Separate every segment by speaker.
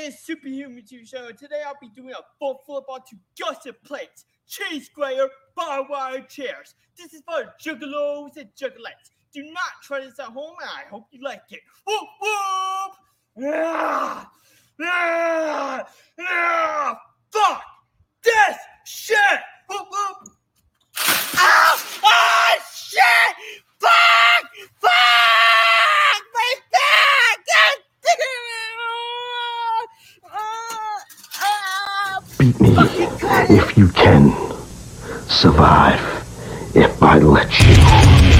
Speaker 1: is Superhuman TV Show. and Today I'll be doing a full flip onto gusset plates, cheese grater, barbed wire chairs. This is for juggalos and juggalettes. Do not try this at home, and I hope you like it. Whoop whoop! Ah, ah, ah, fuck this shit! Whoop whoop! Ah, ah, shit! Fuck! Fuck! My back! Ah,
Speaker 2: Beat me if you can. Survive if I let you.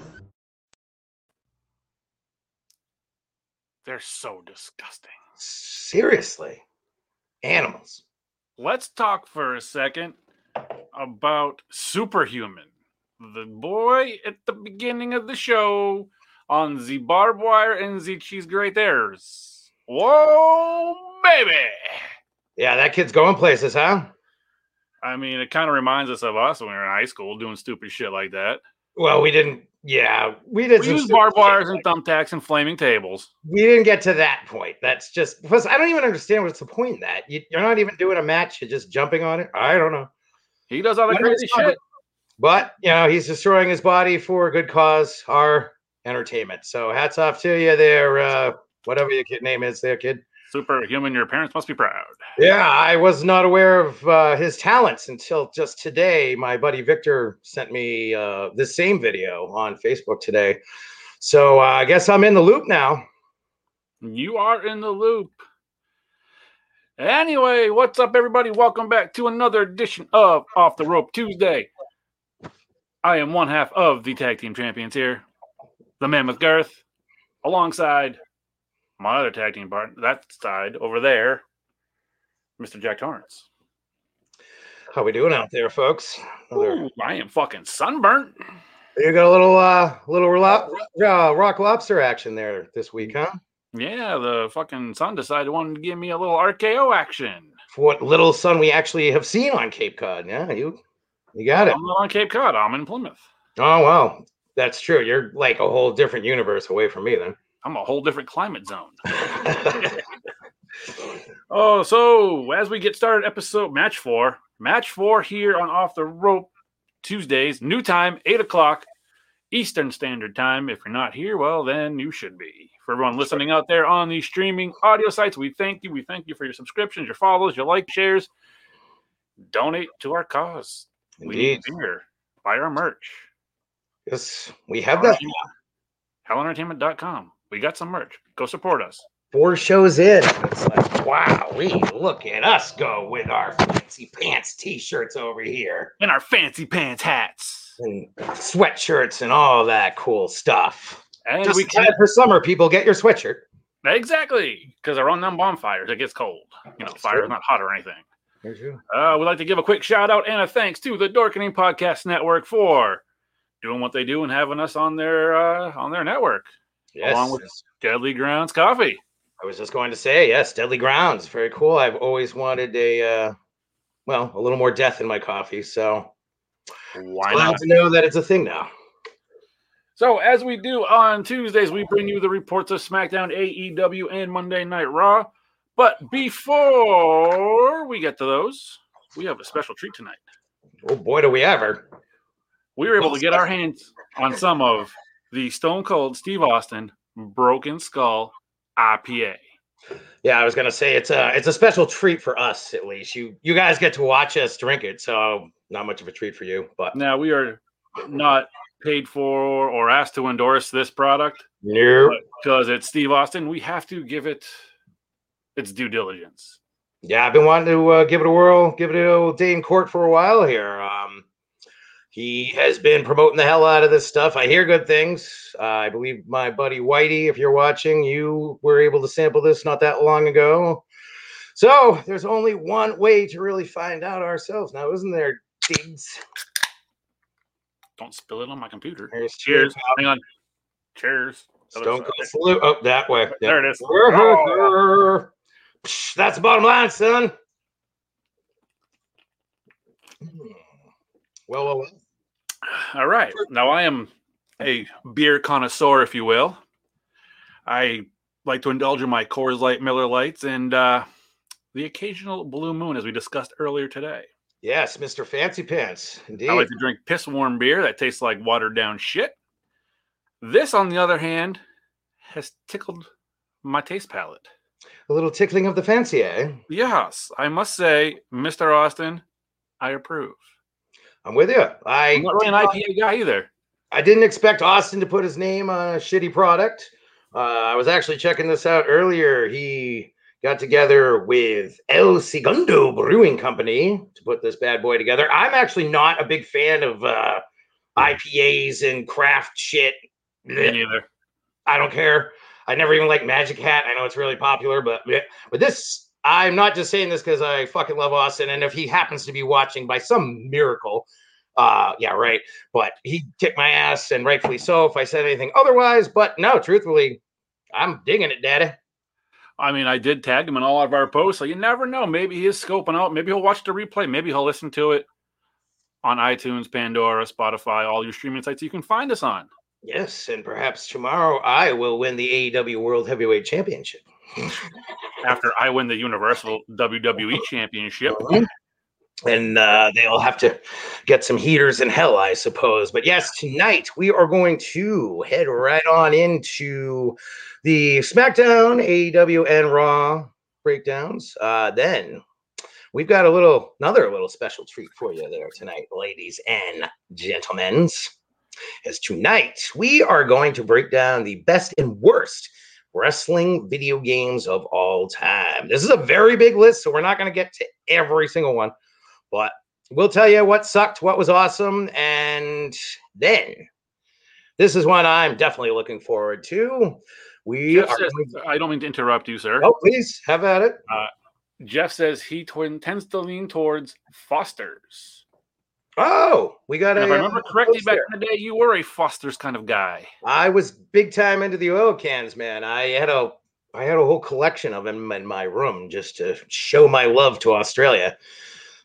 Speaker 3: They're so disgusting.
Speaker 4: Seriously. Animals.
Speaker 3: Let's talk for a second about Superhuman. The boy at the beginning of the show on the barbed wire and the cheese graters. Whoa, baby!
Speaker 4: Yeah, that kid's going places, huh?
Speaker 3: I mean, it kind of reminds us of us when we were in high school doing stupid shit like that.
Speaker 4: Well, we didn't. Yeah, we did.
Speaker 3: We used barbed wires and thumbtacks and flaming tables.
Speaker 4: We didn't get to that point. That's just because I don't even understand what's the point in that. You, you're not even doing a match. You're just jumping on it. I don't know.
Speaker 3: He does all the crazy shit.
Speaker 4: But you know, he's destroying his body for a good cause, our entertainment. So hats off to you there. Uh, whatever your kid name is, there, kid.
Speaker 3: Superhuman, your parents must be proud.
Speaker 4: Yeah, I was not aware of uh, his talents until just today. My buddy Victor sent me uh, the same video on Facebook today. So uh, I guess I'm in the loop now.
Speaker 3: You are in the loop. Anyway, what's up, everybody? Welcome back to another edition of Off the Rope Tuesday. I am one half of the tag team champions here, the Mammoth Garth, alongside my other tag team partner, that side over there, Mr. Jack Torrance.
Speaker 4: How we doing out there, folks?
Speaker 3: Ooh, I am fucking sunburnt.
Speaker 4: You got a little, uh, little relo- uh, rock lobster action there this week, huh?
Speaker 3: Yeah, the fucking sun decided wanted to give me a little RKO action.
Speaker 4: For what little sun we actually have seen on Cape Cod. Yeah, you, you got it.
Speaker 3: I'm not on Cape Cod. I'm in Plymouth.
Speaker 4: Oh well, that's true. You're like a whole different universe away from me then.
Speaker 3: I'm a whole different climate zone. Oh, so as we get started, episode match four, match four here on Off the Rope Tuesdays, new time, eight o'clock Eastern Standard Time. If you're not here, well, then you should be. For everyone listening out there on the streaming audio sites, we thank you. We thank you for your subscriptions, your follows, your like, shares. Donate to our cause. We need
Speaker 4: Indeed.
Speaker 3: beer. Buy our merch.
Speaker 4: Yes, we have that
Speaker 3: HellEntertainment.com. We got some merch. Go support us.
Speaker 4: four shows in. It's like, wow, we look at us go with our fancy pants t-shirts over here.
Speaker 3: And our fancy pants hats.
Speaker 4: And sweatshirts and all that cool stuff.
Speaker 3: And
Speaker 4: Just
Speaker 3: we can
Speaker 4: for summer, people get your sweatshirt.
Speaker 3: Exactly, because they're on them bonfires. It gets cold. You know, fire is not hot or anything. Uh, we'd like to give a quick shout out and a thanks to the Dorkening Podcast Network for doing what they do and having us on their uh, on their network.
Speaker 4: Yes.
Speaker 3: Along with Deadly Grounds Coffee.
Speaker 4: I was just going to say, yes, Deadly Grounds. Very cool. I've always wanted a uh well, a little more death in my coffee, so
Speaker 3: Why not?
Speaker 4: glad
Speaker 3: not?
Speaker 4: to know that it's a thing now.
Speaker 3: So, as we do on Tuesdays, we bring you the reports of SmackDown, AEW, and Monday Night Raw. But before we get to those, we have a special treat tonight.
Speaker 4: Oh boy, do we ever.
Speaker 3: we were able to get our hands on some of the Stone Cold Steve Austin Broken Skull IPA.
Speaker 4: Yeah, I was gonna say it's a it's a special treat for us at least. You you guys get to watch us drink it, so not much of a treat for you. But
Speaker 3: Now we are not paid for or asked to endorse this product
Speaker 4: no,
Speaker 3: because it's Steve Austin. We have to give it its due diligence.
Speaker 4: yeah, I've been wanting to uh, give it a whirl, give it a day in court for a while here. Um, he has been promoting the hell out of this stuff. I hear good things. Uh, I believe my buddy Whitey, if you're watching, you were able to sample this not that long ago. So there's only one way to really find out ourselves now, isn't there, Diggz?
Speaker 3: Don't spill it on my computer.
Speaker 4: Here's
Speaker 3: Cheers. Hang on. Cheers. Side.
Speaker 4: Cold Salute. Oh, that way.
Speaker 3: There it is.
Speaker 4: Psh, That's the bottom line, son. Well, well, well.
Speaker 3: All right. Now I am a beer connoisseur, if you will. I like to indulge in my Coors Light, Miller Lights, and uh, the occasional Blue Moon, as we discussed earlier today.
Speaker 4: Yes, Mr. Fancy Pants. Indeed.
Speaker 3: I like to drink piss warm beer that tastes like watered down shit. This, on the other hand, has tickled my taste palate.
Speaker 4: A little tickling of the fancy, eh?
Speaker 3: Yes, I must say, Mr. Austin, I approve.
Speaker 4: I'm with you. I
Speaker 3: I'm not really an IPA guy either.
Speaker 4: I didn't expect Austin to put his name on a shitty product. Uh, I was actually checking this out earlier. He got together with El Segundo Brewing Company to put this bad boy together. I'm actually not a big fan of uh, IPAs and craft shit.
Speaker 3: Me neither.
Speaker 4: I don't care. I never even like Magic Hat. I know it's really popular, but but this, I'm not just saying this because I fucking love Austin. And if he happens to be watching by some miracle, uh, yeah, right. But he kicked my ass, and rightfully so. If I said anything otherwise, but no, truthfully, I'm digging it, Daddy.
Speaker 3: I mean, I did tag him in all of our posts, so you never know. Maybe he is scoping out. Maybe he'll watch the replay. Maybe he'll listen to it on iTunes, Pandora, Spotify, all your streaming sites you can find us on.
Speaker 4: Yes, and perhaps tomorrow I will win the AEW World Heavyweight Championship.
Speaker 3: After I win the Universal WWE Championship,
Speaker 4: and uh, they'll have to get some heaters in hell, I suppose. But yes, tonight we are going to head right on into the SmackDown, AEW, and Raw breakdowns. Uh, then we've got a little, another little special treat for you there tonight, ladies and gentlemen. As tonight we are going to break down the best and worst wrestling video games of all time. This is a very big list, so we're not going to get to every single one, but we'll tell you what sucked, what was awesome, and then this is one I'm definitely looking forward to. We
Speaker 3: Jeff
Speaker 4: are
Speaker 3: says, I don't mean to interrupt you, sir.
Speaker 4: oh, please have at it.
Speaker 3: Uh, Jeff says he tw- tends to lean towards Foster's.
Speaker 4: Oh, we got
Speaker 3: And
Speaker 4: a.
Speaker 3: if I remember
Speaker 4: uh,
Speaker 3: correctly, back in the day, you were a Foster's kind of guy.
Speaker 4: I was big time into the oil cans, man. I had a I had a whole collection of them in my room just to show my love to Australia.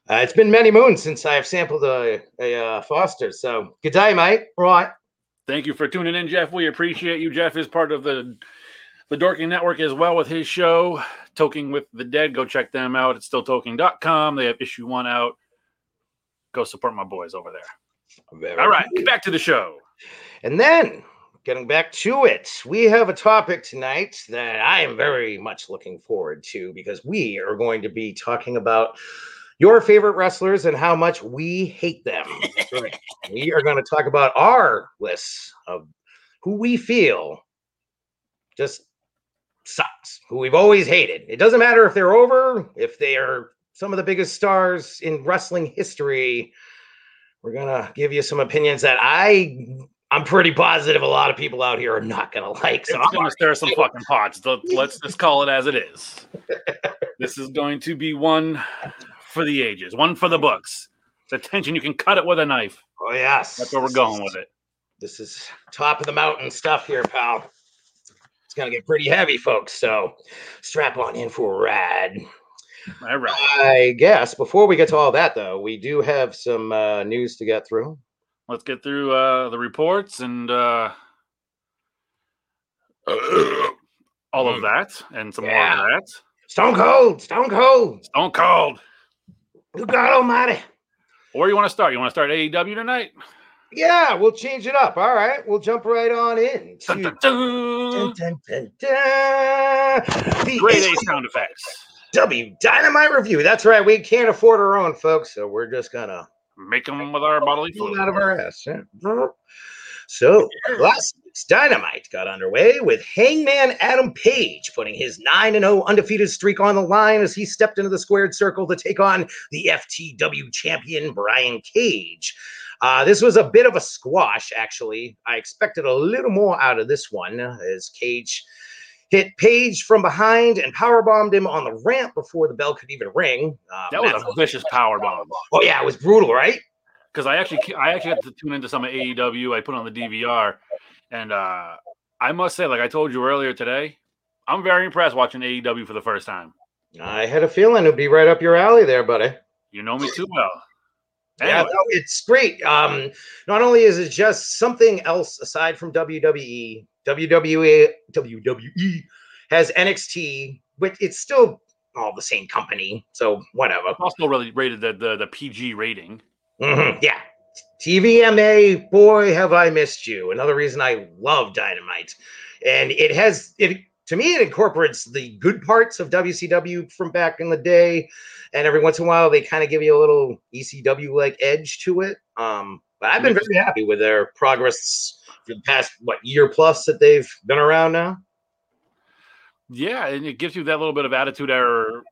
Speaker 4: Uh, it's been many moons since I've sampled a, a uh, Foster. So good day, mate. Right.
Speaker 3: Thank you for tuning in, Jeff. We appreciate you. Jeff is part of the the Dorking Network as well with his show, Toking with the Dead. Go check them out. It's stilltoking.com. They have issue one out. Go support my boys over there.
Speaker 4: Very
Speaker 3: All right, back to the show.
Speaker 4: And then getting back to it, we have a topic tonight that I am very much looking forward to because we are going to be talking about your favorite wrestlers and how much we hate them. Right. we are going to talk about our lists of who we feel just sucks, who we've always hated. It doesn't matter if they're over, if they are some of the biggest stars in wrestling history. We're gonna give you some opinions that I I'm pretty positive a lot of people out here are not gonna like. So
Speaker 3: It's
Speaker 4: I'm
Speaker 3: going to stir some fucking pots. Let- Let's just call it as it is. This is going to be one for the ages, one for the books. It's a tension. You can cut it with a knife.
Speaker 4: oh yes,
Speaker 3: That's where we're going with it.
Speaker 4: This is top of the mountain stuff here, pal. It's gonna get pretty heavy, folks. So strap on in for a ride.
Speaker 3: All right.
Speaker 4: I guess before we get to all that, though, we do have some uh, news to get through.
Speaker 3: Let's get through uh, the reports and uh, all of that and some
Speaker 4: Yeah.
Speaker 3: more of that.
Speaker 4: Stone Cold, Stone Cold,
Speaker 3: Stone Cold.
Speaker 4: good God Almighty.
Speaker 3: Where you want to start? You want to start AEW tonight?
Speaker 4: Yeah, we'll change it up. All right, we'll jump right on in.
Speaker 3: Dun,
Speaker 4: to-
Speaker 3: dun, dun.
Speaker 4: Dun, dun, dun, dun. The
Speaker 3: Grade A sound effects.
Speaker 4: W Dynamite review. That's right. We can't afford our own, folks, so we're just gonna
Speaker 3: Make them with our bodily fluid.
Speaker 4: out of our ass. yeah. So last week's Dynamite got underway with Hangman Adam Page putting his 9 0 undefeated streak on the line as he stepped into the squared circle to take on the FTW champion Brian Cage. Uh, this was a bit of a squash, actually. I expected a little more out of this one as Cage hit Page from behind and power bombed him on the ramp before the bell could even ring. Uh,
Speaker 3: That was a vicious power bomb.
Speaker 4: oh, yeah, it was brutal, right?
Speaker 3: Because I actually I actually had to tune into some of AEW. I put on the DVR, and uh, I must say, like I told you earlier today, I'm very impressed watching AEW for the first time.
Speaker 4: I had a feeling it'd be right up your alley there, buddy.
Speaker 3: You know me too well.
Speaker 4: Yeah, no, it's great. Um, not only is it just something else aside from WWE, WWE, WWE has NXT, but it's still all the same company. So whatever.
Speaker 3: also really rated the, the the PG rating.
Speaker 4: Mhm, Yeah. TVMA, boy, have I missed you. Another reason I love Dynamite. And it has it to me, it incorporates the good parts of WCW from back in the day. And every once in a while they kind of give you a little ECW like edge to it. Um, but I've been very happy with their progress for the past what year plus that they've been around now.
Speaker 3: Yeah, and it gives you that little bit of attitude era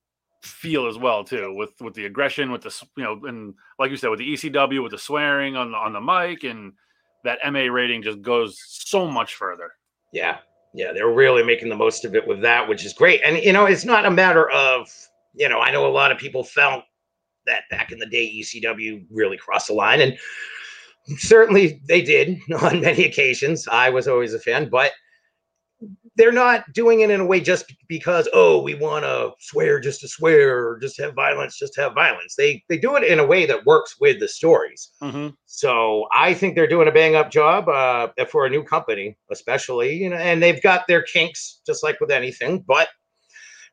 Speaker 3: feel as well too, with with the aggression, with the you know, and like you said, with the ECW, with the swearing on the on the mic, and that MA rating just goes so much further.
Speaker 4: Yeah, yeah, they're really making the most of it with that, which is great. And you know, it's not a matter of you know, I know a lot of people felt that back in the day ECW really crossed the line, and certainly they did on many occasions. I was always a fan, but they're not doing it in a way just because oh we want to swear just to swear or just have violence just have violence they they do it in a way that works with the stories
Speaker 3: Mm-hmm.
Speaker 4: so I think they're doing a bang up job uh, for a new company, especially, you know, and they've got their kinks just like with anything, but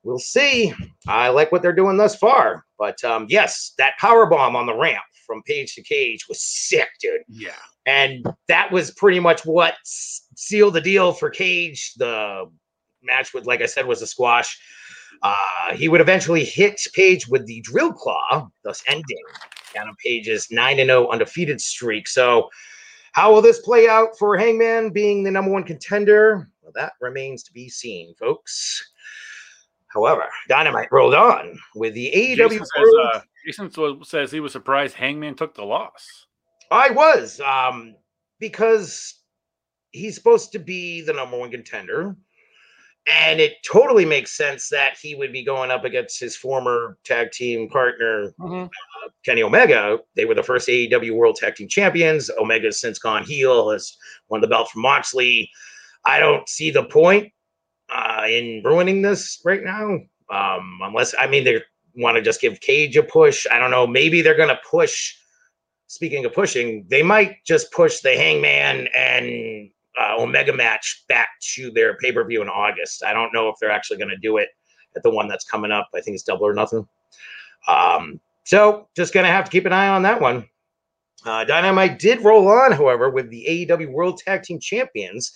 Speaker 4: we'll see. I like what they're doing thus far. But um, yes, that power bomb on the ramp from page to cage was sick, dude.
Speaker 3: Yeah,
Speaker 4: And that was pretty much what sealed the deal for Cage. The match with, like I said, was a squash. Uh, he would eventually hit Page with the drill claw, thus ending Adam Page's 9 0 undefeated streak. So, how will this play out for Hangman being the number one contender? Well, that remains to be seen, folks. However, Dynamite rolled on with the AEW.
Speaker 3: Jason says, uh, Jason says he was surprised Hangman took the loss.
Speaker 4: I was, um, because he's supposed to be the number one contender. And it totally makes sense that he would be going up against his former tag team partner, Kenny Omega. They were the first AEW World Tag Team Champions. Omega's since gone heel, has won the belt from Moxley. I don't see the point uh, in ruining this right now, um, unless I mean they want to just give Cage a push. I don't know. Maybe they're going to push. Speaking of pushing, they might just push the Hangman and uh, Omega match back to their pay per view in August. I don't know if they're actually going to do it at the one that's coming up. I think it's Double or Nothing. Um, so just going to have to keep an eye on that one. Uh, Dynamite did roll on, however, with the AEW World Tag Team Champions,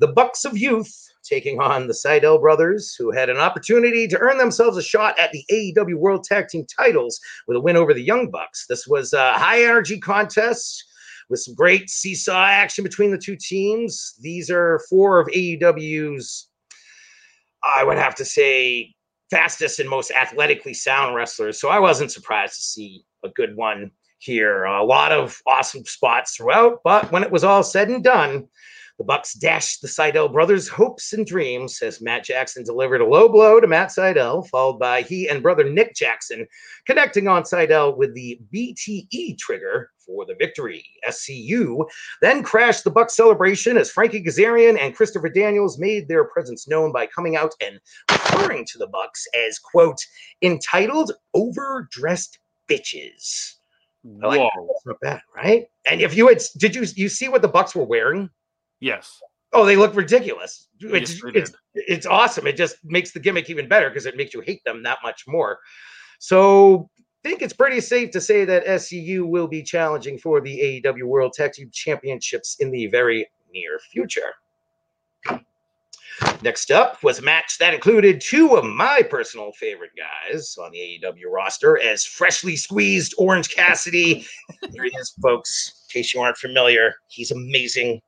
Speaker 4: the Bucks of Youth, taking on the Sydal brothers, who had an opportunity to earn themselves a shot at the AEW World Tag Team titles with a win over the Young Bucks. This was a high energy contest with some great seesaw action between the two teams. These are four of AEW's, I would have to say, fastest and most athletically sound wrestlers. So I wasn't surprised to see a good one here. A lot of awesome spots throughout, but when it was all said and done, the Bucks dashed the Sydal brothers' hopes and dreams as Matt Jackson delivered a low blow to Matt Sydal, followed by he and brother Nick Jackson connecting on Sydal with the BTE trigger for the victory. SCU then crashed the Bucks celebration as Frankie Kazarian and Christopher Daniels made their presence known by coming out and referring to the Bucks as quote entitled overdressed bitches. I like
Speaker 3: Whoa.
Speaker 4: that. That's not bad, right? And if you had, did you you see what the Bucks were wearing?
Speaker 3: Yes.
Speaker 4: Oh, they look ridiculous. It's,
Speaker 3: Yes,
Speaker 4: it's, it's awesome. It just makes the gimmick even better because it makes you hate them that much more. So I think it's pretty safe to say that SCU will be challenging for the AEW World Tag Team Championships in the very near future. Next up was a match that included two of my personal favorite guys on the AEW roster as freshly squeezed Orange Cassidy. Here he is, folks. In case you aren't familiar, he's amazing.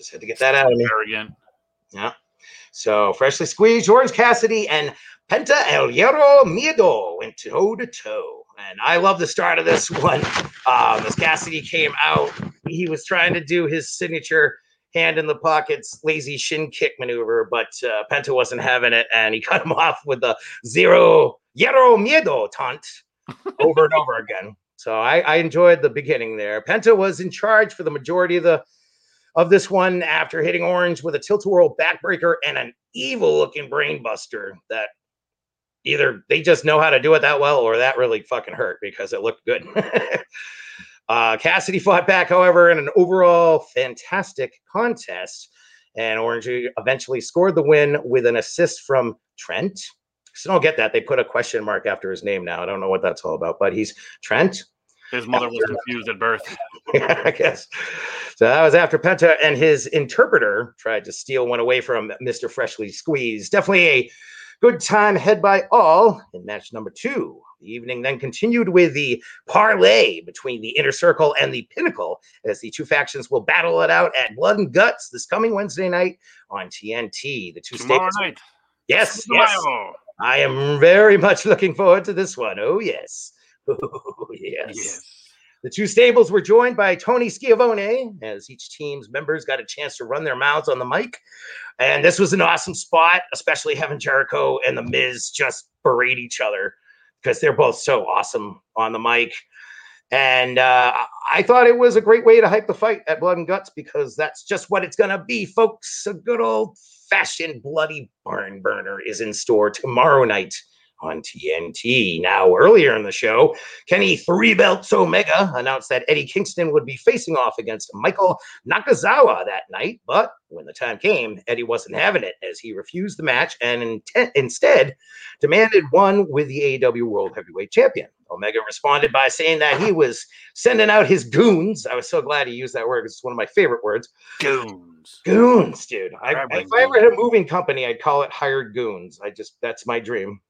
Speaker 4: Just had to get that out of me.
Speaker 3: There again.
Speaker 4: Yeah. So freshly squeezed Orange Cassidy and Penta El Zero Miedo went toe to toe. And I love the start of this one. Um, as Cassidy came out, he was trying to do his signature hand in the pockets, lazy shin kick maneuver, but uh, Penta wasn't having it, and he cut him off with the zero Hierro Miedo taunt over and over again. So I, I enjoyed the beginning there. Penta was in charge for the majority of the of this one after hitting Orange with a tilt-a-whirl backbreaker and an evil-looking brainbuster that either they just know how to do it that well or that really fucking hurt because it looked good. uh, Cassidy fought back, however, in an overall fantastic contest, and Orange eventually scored the win with an assist from Trent. So don't get that. They put a question mark after his name now. I don't know what that's all about, but he's Trent.
Speaker 3: His mother was confused at birth.
Speaker 4: yeah, I guess. So that was after Penta and his interpreter tried to steal one away from Mr. Freshly Squeezed. Definitely a good time head by all in match number two. The evening then continued with the parlay between the Inner Circle and the Pinnacle as the two factions will battle it out at Blood and Guts this coming Wednesday night on TNT. The two
Speaker 3: Tomorrow
Speaker 4: staples.
Speaker 3: night.
Speaker 4: Yes, yes. I am very much looking forward to this one. Oh, yes. Oh, yes.
Speaker 3: Yes.
Speaker 4: The two stables were joined by Tony Schiavone as each team's members got a chance to run their mouths on the mic. And this was an awesome spot, especially having Jericho and The Miz just berate each other because they're both so awesome on the mic. And uh, I thought it was a great way to hype the fight at Blood and Guts because that's just what it's going to be, folks. A good old fashioned bloody barn burner is in store tomorrow night on TNT. Now, earlier in the show, Kenny Three Belts Omega announced that Eddie Kingston would be facing off against Michael Nakazawa that night. But when the time came, Eddie wasn't having it as he refused the match and intent, instead demanded one with the AEW World Heavyweight Champion. Omega responded by saying that he was sending out his goons. I was so glad he used that word because it's one of my favorite words.
Speaker 3: Goons.
Speaker 4: Goons, dude. I, if I ever had a moving company, I'd call it hired goons. I just that's my dream.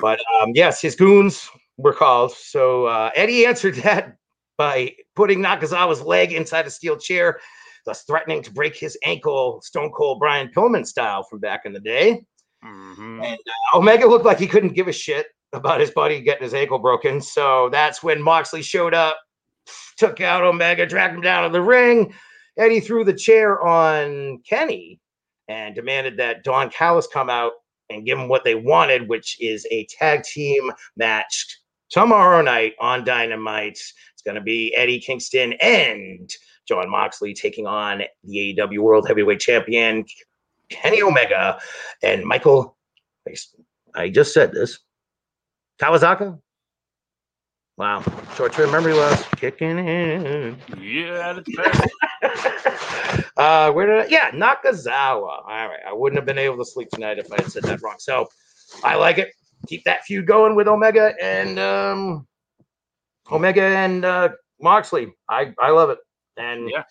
Speaker 4: But um, yes, his goons were called. So uh, Eddie answered that by putting Nakazawa's leg inside a steel chair, thus threatening to break his ankle, Stone Cold Brian Pillman style from back in the day.
Speaker 3: Mhm.
Speaker 4: And uh, Omega looked like he couldn't give a shit about his buddy getting his ankle broken. So that's when Moxley showed up, took out Omega, dragged him down to the ring. Eddie threw the chair on Kenny and demanded that Don Callis come out and give them what they wanted, which is a tag team match tomorrow night on Dynamite. It's going to be Eddie Kingston and Jon Moxley taking on the AEW World Heavyweight Champion Kenny Omega and Michael. I just said this. Kawasaka. Wow, short-term memory loss kicking in.
Speaker 3: Yeah,
Speaker 4: uh, where did I? Yeah, Nakazawa. All right, I wouldn't have been able to sleep tonight if I had said that wrong. So I like it. Keep that feud going with Omega and um, Omega and uh, Moxley. I I love it. And
Speaker 3: Yeah.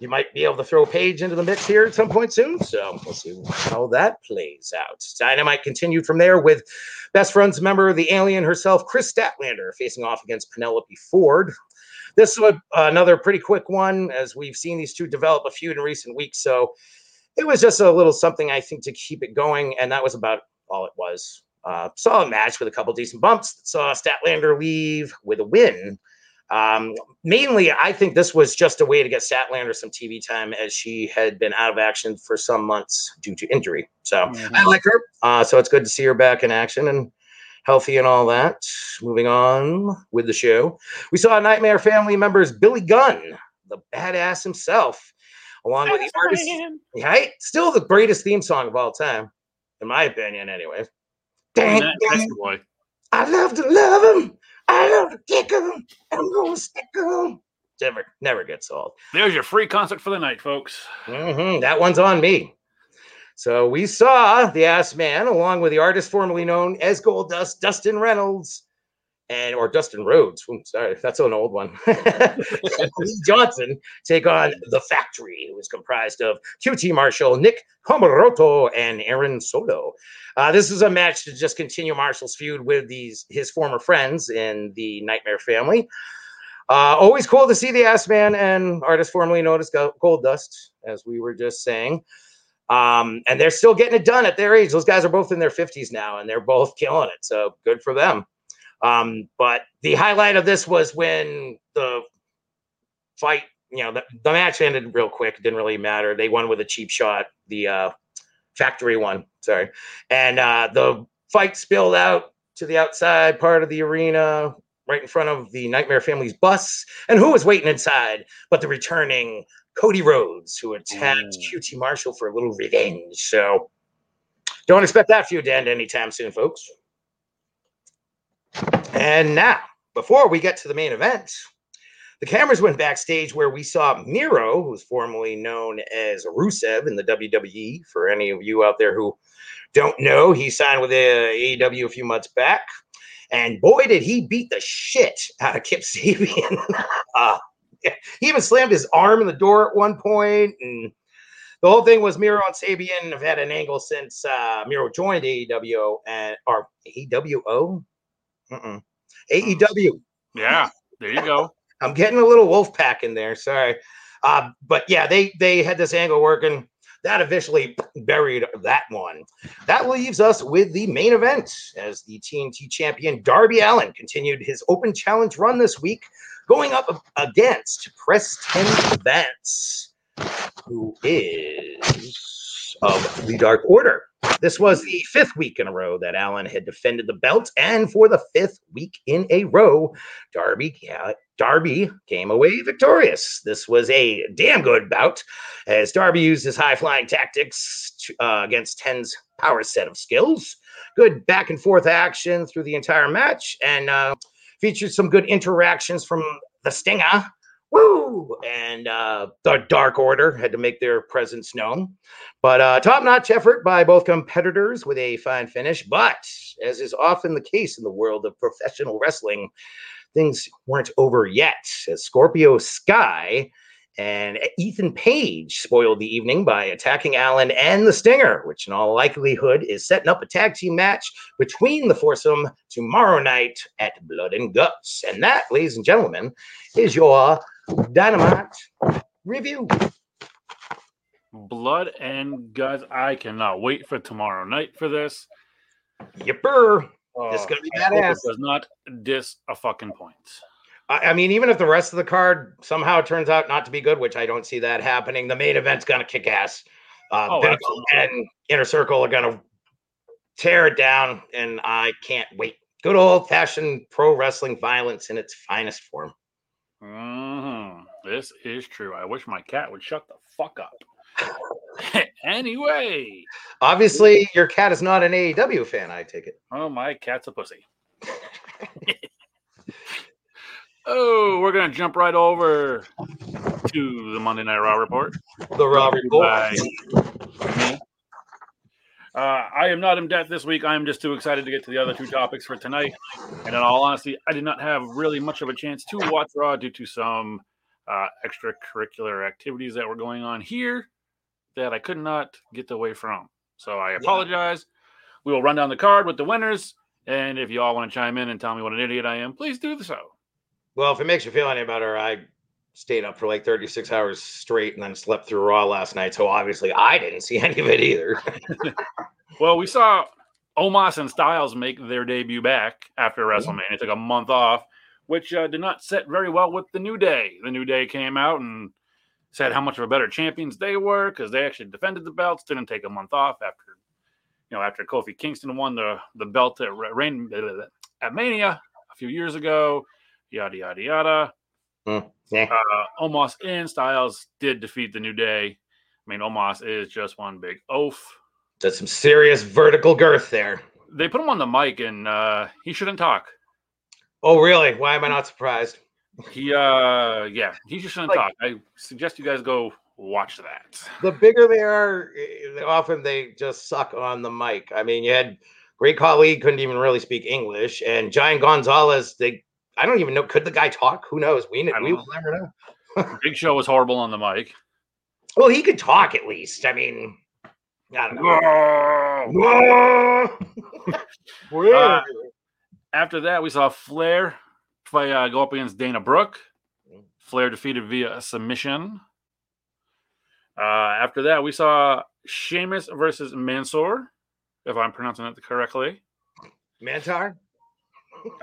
Speaker 4: You might be able to throw Page into the mix here at some point soon. So we'll see how that plays out. Dynamite continued from there with best friends member of the Alien herself, Kris Statlander, facing off against Penelope Ford. This was another pretty quick one, as we've seen these two develop a feud in recent weeks. So it was just a little something I think to keep it going, and that was about all it was. Uh, solid match with a couple decent bumps. Saw Statlander leave with a win. Um, mainly, I think this was just a way to get Statlander some TV time as she had been out of action for some months due to injury. So I like her. Uh, so it's good to see her back in action and healthy and all that. Moving on with the show, we saw Nightmare family members Billy Gunn, the badass himself, along with the artist. Right? Still the greatest theme song of all time, in my opinion, anyway. Dang, dang.
Speaker 3: That's the boy.
Speaker 4: I love to love him. I love to kick him. I'm gonna stick him. Never, never gets old.
Speaker 3: There's your free concert for the night, folks.
Speaker 4: Mhm, That one's on me. So we saw the ass man along with the artist formerly known as Goldust, Dustin Reynolds, and or Dustin Rhodes. Ooh, sorry, that's an old one. Lee Johnson take on the factory, who is comprised of QT Marshall, Nick Comoroto, and Aaron Solo. Uh, this is a match to just continue Marshall's feud with these his former friends in the Nightmare family. Uh, always cool to see the ass man and artist formerly known as Goldust, as we were just saying. Um, and they're still getting it done at their age. Those guys are both in their 50s now, and they're both killing it. So good for them. Um, but the highlight of this was when the fight, you know, the, the match ended real quick. It didn't really matter. They won with a cheap shot, the uh, factory one, sorry. And uh, the fight spilled out to the outside part of the arena, right in front of the Nightmare Family's bus. And who was waiting inside but the returning Cody Rhodes, who attacked
Speaker 3: Ooh.
Speaker 4: QT Marshall for a little revenge. So don't expect that feud to end anytime soon, folks. And now, before we get to the main event, the cameras went backstage where we saw Miro, who's formerly known as Rusev in the WWE. For any of you out there who don't know, he signed with AEW a few months back. And boy, did he beat the shit out of Kip Sabian. uh, he even slammed his arm in the door at one point, and the whole thing was Miro and Sabian have had an angle since uh, Miro joined AEW and or AEWO, Mm-mm. AEW.
Speaker 3: Yeah, there you go.
Speaker 4: I'm getting a little wolf pack in there. Sorry, uh, but yeah, they they had this angle working. That officially buried that one. That leaves us with the main event as the TNT champion Darby Allin continued his open challenge run this week, going up against Preston Vance, who is of the Dark Order. This was the fifth week in a row that Allin had defended the belt, and for the fifth week in a row, Darby ca- Darby came away victorious. This was a damn good bout, as Darby used his high flying tactics to, uh, against Ten's power set of skills. Good back and forth action through the entire match, and uh, featured some good interactions from the Stinger. Woo! And uh, the Dark Order had to make their presence known. But uh, top notch effort by both competitors with a fine finish. But as is often the case in the world of professional wrestling, things weren't over yet. As Scorpio Sky and Ethan Page spoiled the evening by attacking Allin and the Stinger, which in all likelihood is setting up a tag team match between the foursome tomorrow night at Blood and Guts. And that, ladies and gentlemen, is your Dynamite review.
Speaker 3: Blood and guts. I cannot wait for tomorrow night for this.
Speaker 4: Yipper.
Speaker 3: Oh,
Speaker 4: This is gonna be
Speaker 3: I hope it
Speaker 4: badass.
Speaker 3: Does not diss a fucking point.
Speaker 4: I, I mean, even if the rest of the card somehow turns out not to be good, which I don't see that happening, the main event's gonna kick ass. Uh,
Speaker 3: Oh,
Speaker 4: Pinnacle and Inner Circle are gonna tear it down, and I can't wait. Good old fashioned pro wrestling violence in its finest form.
Speaker 3: Mhm. This is true. I wish my cat would shut the fuck up. anyway,
Speaker 4: Obviously, your cat is not an AEW fan. I take it.
Speaker 3: oh my cat's a pussy. oh, we're gonna jump right over to the Monday Night Raw report.
Speaker 4: The Raw report.
Speaker 3: Uh, I am not in debt this week. I am just too excited to get to the other two topics for tonight. And in all honesty, I did not have really much of a chance to watch Raw due to some uh, extracurricular activities that were going on here that I could not get away from. So I apologize. We will run down the card with the winners. And if you all want to chime in and tell me what an idiot I am, please do so.
Speaker 4: Well, if it makes you feel any better, I stayed up for like 36 hours straight and then slept through Raw last night. So obviously, I didn't see any of it either.
Speaker 3: Well, we saw Omos and Styles make their debut back after WrestleMania. It took a month off, which uh, did not set very well with the New Day. The New Day came out and said how much of a better champions they were because they actually defended the belts. Didn't take a month off after, you know, after Kofi Kingston won the the belt at Rain at Mania a few years ago. Yada yada yada.
Speaker 4: yeah.
Speaker 3: Uh, Omos and Styles did defeat the New Day. I mean, Omos is just one big oaf.
Speaker 4: That's some serious vertical girth there.
Speaker 3: they put him on the mic and uh he shouldn't talk
Speaker 4: Oh, really? Why am I not surprised?
Speaker 3: he uh yeah he just shouldn't
Speaker 4: Like-
Speaker 3: talk i suggest you guys go watch that.
Speaker 4: The bigger they are, eh, often they just suck on the mic. I mean, you had Great Khali couldn't even really speak English, and Giant Gonzalez. They, I don't even know. Could the guy talk? Who knows? We, we will never know.
Speaker 3: Big Show was horrible on the mic.
Speaker 4: Well, he could talk at least. I mean, I don't know.
Speaker 3: Uh, After that, we saw Flair fight, uh, go up against Dana Brooke. Flair defeated via submission. Uh, after that, we saw Sheamus versus Mansoor, if I'm pronouncing it correctly.
Speaker 4: Mantar.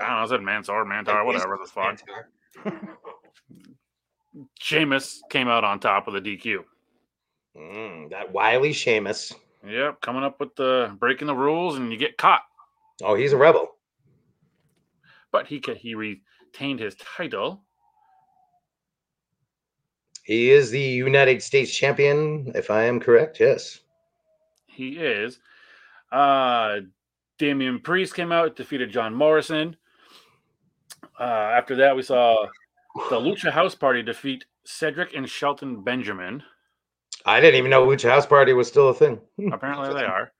Speaker 3: I don't know. I said Mansoor, Mantar, whatever That's fine. Sheamus came out on top with a DQ.
Speaker 4: Mm, that wily Sheamus.
Speaker 3: Yep, coming up with the breaking the rules, and you get caught.
Speaker 4: Oh, he's a rebel.
Speaker 3: But he he retained his title.
Speaker 4: He is the United States champion, if I am correct. Yes.
Speaker 3: He is. Uh, Damian Priest came out, defeated John Morrison. Uh, after that, we saw the Lucha House Party defeat Cedric and Shelton Benjamin.
Speaker 4: I didn't even know Lucha House Party was still a thing.
Speaker 3: Apparently, they are.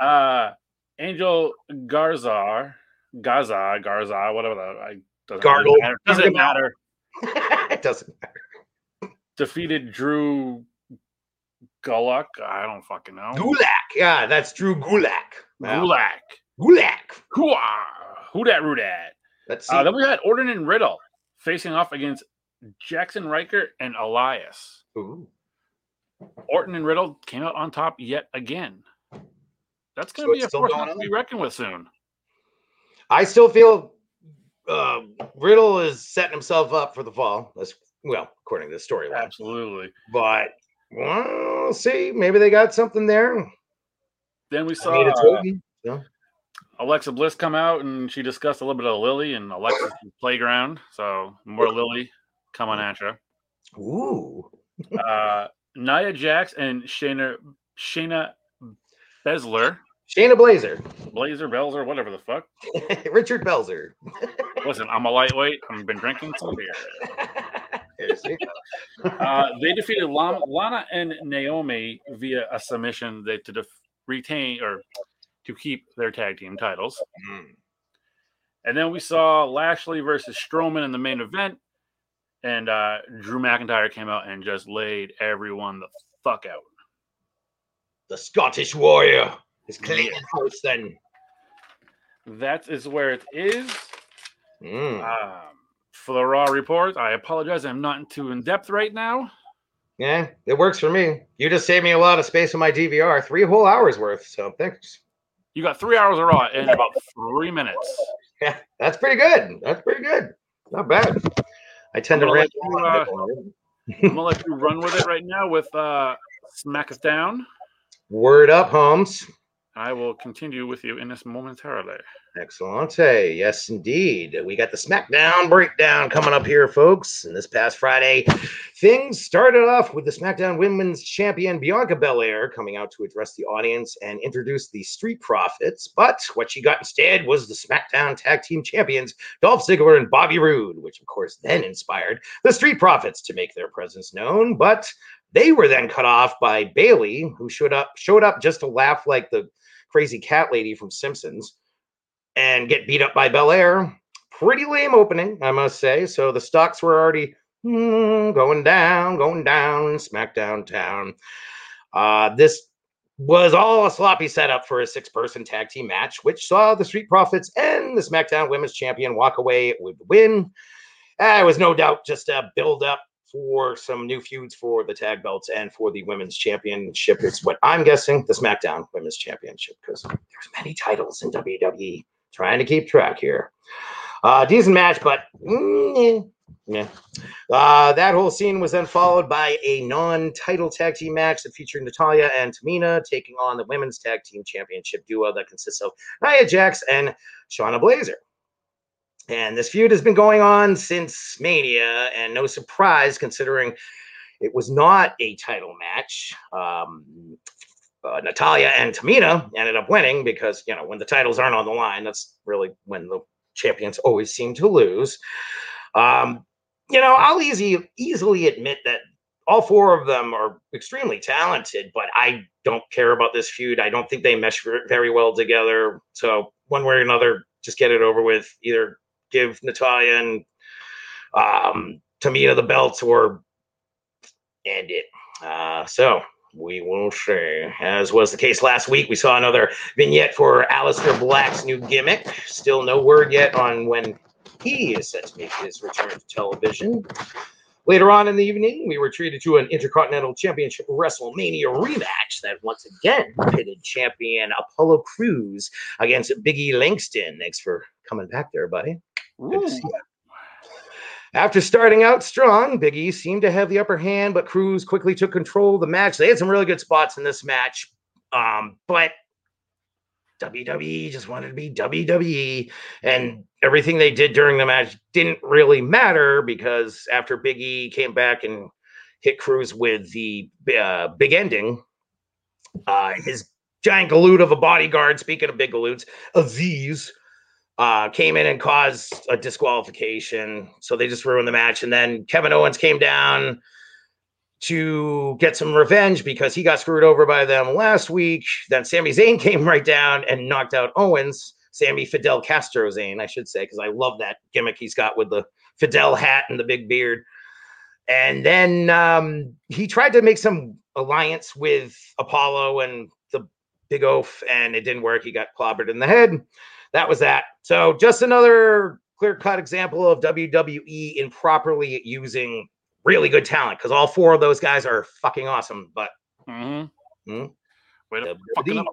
Speaker 3: Uh, Angel Garzar, Gaza, Garza, whatever that I doesn't
Speaker 4: Gargle.
Speaker 3: really matter. Doesn't
Speaker 4: Gargle.
Speaker 3: matter.
Speaker 4: it doesn't matter.
Speaker 3: Defeated Drew Gulak. I don't fucking know.
Speaker 4: Gulak. Yeah, that's Drew Gulak. Wow.
Speaker 3: Gulak.
Speaker 4: Gulak.
Speaker 3: Hoo Who that? Who that?
Speaker 4: Let's see.
Speaker 3: Uh, then we had Orton and Riddle facing off against Jaxson Ryker and Elias.
Speaker 4: Ooh.
Speaker 3: Orton and Riddle came out on top yet again. That's going
Speaker 4: So
Speaker 3: to be
Speaker 4: it's
Speaker 3: a
Speaker 4: still
Speaker 3: force
Speaker 4: going
Speaker 3: to be reckoned with soon.
Speaker 4: I still feel uh, Riddle is setting himself up for the fall. That's well, according to the storyline.
Speaker 3: Absolutely.
Speaker 4: But well, see, maybe they got something there.
Speaker 3: Then we saw uh. Alexa Bliss come out and she discussed a little bit of Lily and Alexa's playground. So more Lily coming at you.
Speaker 4: Ooh.
Speaker 3: Uh, Nia Jax and Shayna Shayna Baszler,
Speaker 4: Shayna Blazer.
Speaker 3: Blazer, Belzer, whatever the fuck.
Speaker 4: Richard Belzer.
Speaker 3: Listen, I'm a lightweight. I've been drinking some beer. Uh, they defeated Lana, Lana and Naomi via a submission they, to def- retain or to keep their tag team titles.
Speaker 4: Mm.
Speaker 3: And then we saw Lashley versus Strowman in the main event, and uh, Drew McIntyre came out and just laid everyone the fuck out.
Speaker 4: The Scottish Warrior is cleaning house then.
Speaker 3: That is where it is.
Speaker 4: Mm.
Speaker 3: Um, for the Raw report, I apologize. I'm not too in depth right now.
Speaker 4: Yeah, it works for me. You just saved me a lot of space on my DVR, three whole hours worth. So thanks.
Speaker 3: You got three hours of Raw in about three minutes.
Speaker 4: Yeah, that's pretty good. That's pretty good. Not bad. I tend to rant.
Speaker 3: you, uh, I'm gonna let you run with it right now with uh, Smack Us Down.
Speaker 4: Word up, Holmes.
Speaker 3: I will continue with you in this momentarily.
Speaker 4: Excellent. Yes, indeed. We got the SmackDown breakdown coming up here, folks. And this past Friday, things started off with the SmackDown Women's Champion Bianca Belair coming out to address the audience and introduce the Street Profits. But what she got instead was the SmackDown Tag Team Champions, Dolph Ziggler and Bobby Roode, which of course then inspired the Street Profits to make their presence known. But they were then cut off by Bayley, who showed up showed up just to laugh like the crazy cat lady from Simpsons and get beat up by Belair. Pretty lame opening, I must say. So the stocks were already hmm, going down, going down, in SmackDown town. Uh, this was all a sloppy setup for a six-person tag team match, which saw the Street Profits and the SmackDown Women's Champion walk away with the win. Uh, it was no doubt just a build-up for some new feuds for the tag belts and for the women's championship. It's what I'm guessing the SmackDown Women's Championship because there's many titles in WWE. Trying to keep track here. Uh, decent match, but mm, yeah. Uh, that whole scene was then followed by a non-title tag team match that featured Natalya and Tamina taking on the women's tag team championship duo that consists of Nia Jax and Shayna Baszler. And this feud has been going on since Mania, and no surprise considering it was not a title match. Um, uh, Natalya and Tamina ended up winning because, you know, when the titles aren't on the line, that's really when the champions always seem to lose. Um, you know, I'll easy, easily admit that all four of them are extremely talented, but I don't care about this feud. I don't think they mesh very well together. So one way or another, just get it over with. Either give Natalya and um, Tamina the belts or end it. Uh, so we will see. As was the case last week, we saw another vignette for Aleister Black's new gimmick. Still no word yet on when he is set to make his return to television. Later on in the evening, we were treated to an Intercontinental Championship WrestleMania rematch that once again pitted champion Apollo Crews against Biggie Langston. Thanks for coming back there, buddy. Good to see you. After starting out strong, Big E seemed to have the upper hand, but Crews quickly took control of the match. They had some really good spots in this match, um, but WWE just wanted to be WWE, and everything they did during the match didn't really matter because after Big E came back and hit Crews with the uh, big ending, uh, his giant galoot of a bodyguard, speaking of big galoots, Azeez, uh, came in and caused a disqualification. So they just ruined the match. And then Kevin Owens came down to get some revenge because he got screwed over by them last week. Then Sami Zayn came right down and knocked out Owens. Sami Fidel Castro Zayn, I should say, because I love that gimmick he's got with the Fidel hat and the big beard. And then um, he tried to make some alliance with Apollo and the Big Oaf, and it didn't work. He got clobbered in the head. That was that. So just another clear cut example of WWE improperly using really good talent because all four of those guys are fucking awesome. But
Speaker 3: Mhm.
Speaker 4: Mhm.
Speaker 3: Way to
Speaker 4: WWE.
Speaker 3: fucking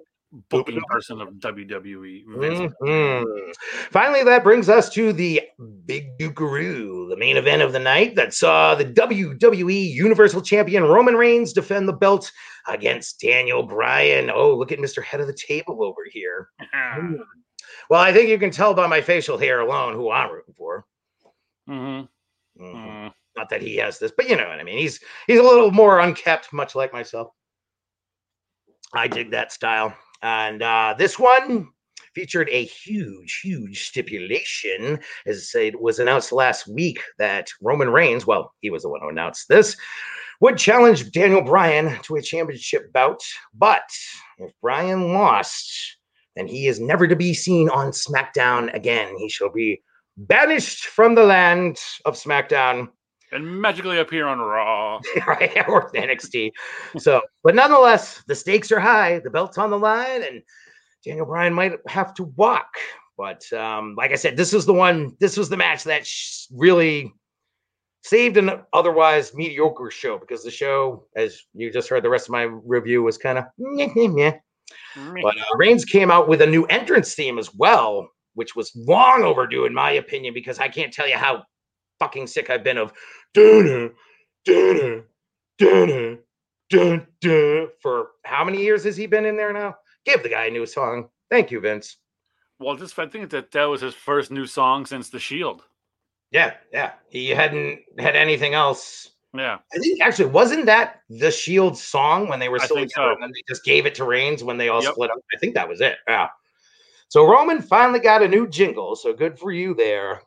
Speaker 3: booking person of WWE.
Speaker 4: Mhm. Finally, that brings us to the Big Dukeroo, the main event of the night that saw the WWE Universal Champion Roman Reigns defend the belt against Daniel Bryan. Oh, look at Mr. Head of the Table over here. Well, I think you can tell by my facial hair alone who I'm rooting for.
Speaker 3: Mhm.
Speaker 4: Mhm.
Speaker 3: Mhm.
Speaker 4: Not that he has this, but you know what I mean. He's he's a little more unkept, much like myself. I dig that style. And uh, this one featured a huge, huge stipulation. As it was announced last week that Roman Reigns, well, he was the one who announced this, would challenge Daniel Bryan to a championship bout. But if Bryan lost, then he is never to be seen on SmackDown again. He shall be banished from the land of SmackDown
Speaker 3: And magically appear on Raw.
Speaker 4: right, or NXT. So, but nonetheless, the stakes are high. The belt's on the line, and Daniel Bryan might have to walk. But um, like I said, this is the one. This was the match that sh- really saved an otherwise mediocre show because the show, as you just heard, the rest of my review was kind of. But uh, Reigns came out with a new entrance theme as well, which was long overdue, in my opinion, because I can't tell you how fucking sick I've been of dun dun dun dun dun for how many years has he been in there now? Give the guy a new song. Thank you, Vince.
Speaker 3: Well, just I think that that was his first new song since The Shield.
Speaker 4: Yeah, yeah. He hadn't had anything else.
Speaker 3: Yeah.
Speaker 4: I think actually wasn't that the Shield song when they were still together,
Speaker 3: so.
Speaker 4: and then they just gave it to Reigns when they all
Speaker 3: Yep.
Speaker 4: split up. I think that was it. Yeah. So Roman finally got a new jingle. So good for you there,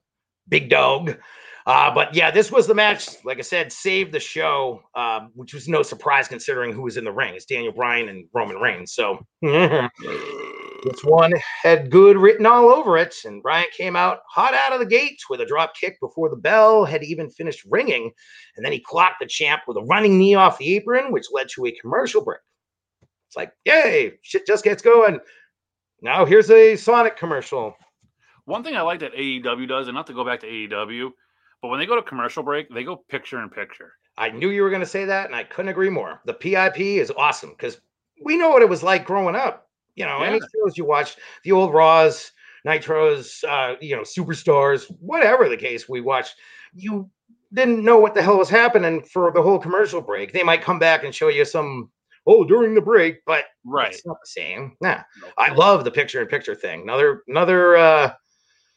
Speaker 4: big dog. Uh, but yeah, this was the match. Like I said, saved the show, um, which was no surprise considering who was in the ring. It's Daniel Bryan and Roman Reigns. So this one had good written all over it. And Bryan came out hot out of the gate with a drop kick before the bell had even finished ringing. And then he clocked the champ with a running knee off the apron, which led to a commercial break. It's like, yay, shit just gets going. Now here's a Sonic commercial.
Speaker 3: One thing I like that AEW does, and not to go back to AEW, but when they go to commercial break, they go picture in picture.
Speaker 4: I knew you were going to say that, and I couldn't agree more. The PIP is awesome because we know what it was like growing up. You know, any shows you watched, the old Raws, Nitros, uh, you know, Superstars, whatever the case we watched, you didn't know what the hell was happening for the whole commercial break. They might come back and show you some, oh, during the break, but
Speaker 3: Right.
Speaker 4: it's not the same. Nah,
Speaker 3: No.
Speaker 4: I love the picture in picture thing. Another, another, uh,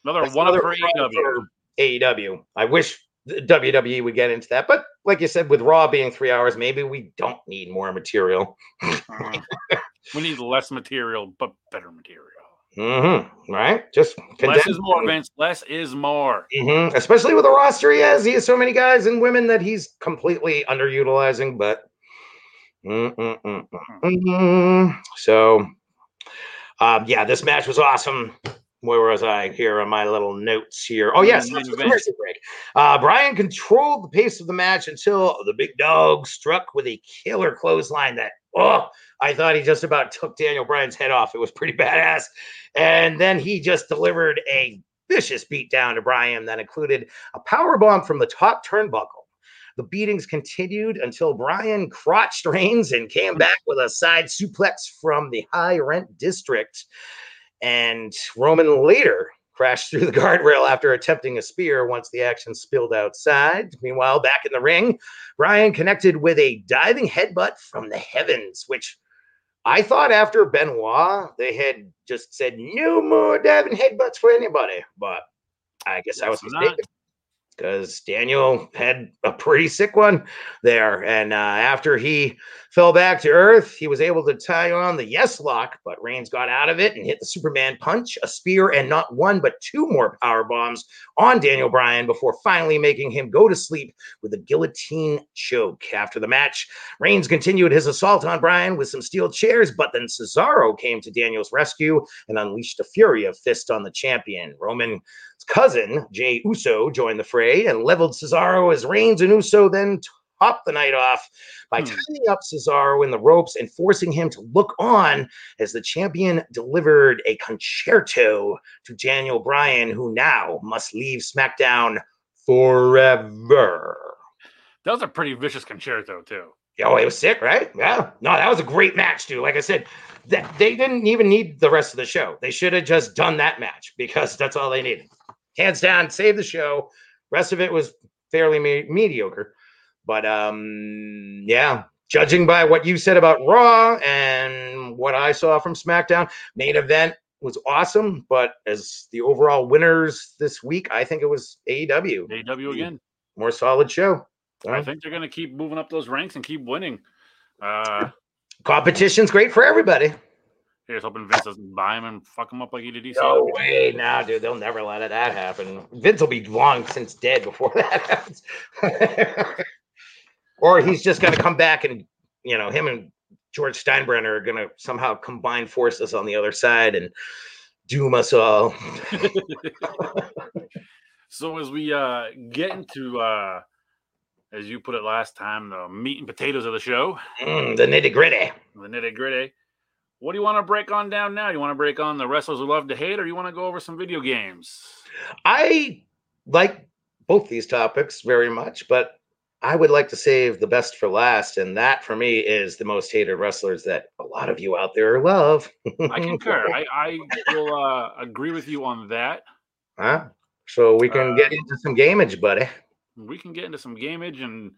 Speaker 3: Another one
Speaker 4: another
Speaker 3: AEW.
Speaker 4: AEW. I wish WWE would get into that, but like you said, with Raw being three hours, maybe we don't need more material.
Speaker 3: Mhm. we need less material, but better material.
Speaker 4: Mm-hmm. Right? Just
Speaker 3: Less is more, Vince. Less is more.
Speaker 4: Mm-hmm. Especially with the roster he has. He has so many guys and women that he's completely underutilizing, but Mm-mm-mm-mm-mm. so um, yeah, this match was awesome. Where was I here on my little notes here? Oh, yes,
Speaker 3: Main
Speaker 4: let's go to
Speaker 3: event.
Speaker 4: commercial break. Uh, Bryan controlled the pace of the match until the big dog struck with a killer clothesline that, oh, I thought he just about took Daniel Bryan's head off. It was pretty badass. And then he just delivered a vicious beat down to Bryan that included a power bomb from the top turnbuckle. The beatings continued until Bryan crotched Reigns and came back with a side suplex from the high rent district. And Roman later crashed through the guardrail after attempting a spear once the action spilled outside. Meanwhile, back in the ring, Bryan connected with a diving headbutt from the heavens, which I thought after Benoit, they had just said no more diving headbutts for anybody. But I guess I was
Speaker 3: mistaken. not.
Speaker 4: Because Daniel had a pretty sick one there. And uh, after he fell back to earth, he was able to tie on the yes lock, but Reigns got out of it and hit the Superman punch, a spear, and not one but two more power bombs on Daniel Bryan before finally making him go to sleep with a guillotine choke. After the match, Reigns continued his assault on Bryan with some steel chairs, but then Cesaro came to Daniel's rescue and unleashed a fury of fist on the champion. Roman cousin, Jey Uso, joined the fray and leveled Cesaro as Reigns and Uso then topped the night off by
Speaker 3: Hmm.
Speaker 4: tying up Cesaro in the ropes and forcing him to look on as the champion delivered a Con-Chair-To to Daniel Bryan, who now must leave SmackDown forever.
Speaker 3: That was a pretty vicious Con-Chair-To, too.
Speaker 4: Oh, it was sick, right? Yeah. No, that was a great match, dude. Like I said, that they didn't even need the rest of the show. They should have just done that match because that's all they needed. Hands down, save the show. Rest of it was fairly me- mediocre. But um, yeah, judging by what you said about Raw and what I saw from SmackDown, main event was awesome. But as the overall winners this week, I think it was AEW.
Speaker 3: AW again.
Speaker 4: More solid show.
Speaker 3: I think they're going to keep moving up those ranks and keep winning. Uh,
Speaker 4: Competition's great for everybody.
Speaker 3: Here's hoping Vince doesn't buy him and fuck him up like he did ECW.
Speaker 4: No way, now, dude. They'll never let it, that happen. Vince will be long since dead before that happens. or he's just gonna come back and you know, him and George Steinbrenner are gonna somehow combine forces on the other side and doom us all.
Speaker 3: So as we uh, get into, uh, as you put it last time, the meat and potatoes of the show,
Speaker 4: Mm, the nitty gritty.
Speaker 3: the nitty gritty. What do you want to break on down now? You want to break on the wrestlers who love to hate, or you want to go over some video games?
Speaker 4: I like both these topics very much, but I would like to save the best for last, and that for me is the most hated wrestlers that a lot of you out there love.
Speaker 3: I concur. I, I will uh, agree with you on that.
Speaker 4: Huh? So we can
Speaker 3: Uh,
Speaker 4: get into some gamage, buddy.
Speaker 3: We can get into some gamage and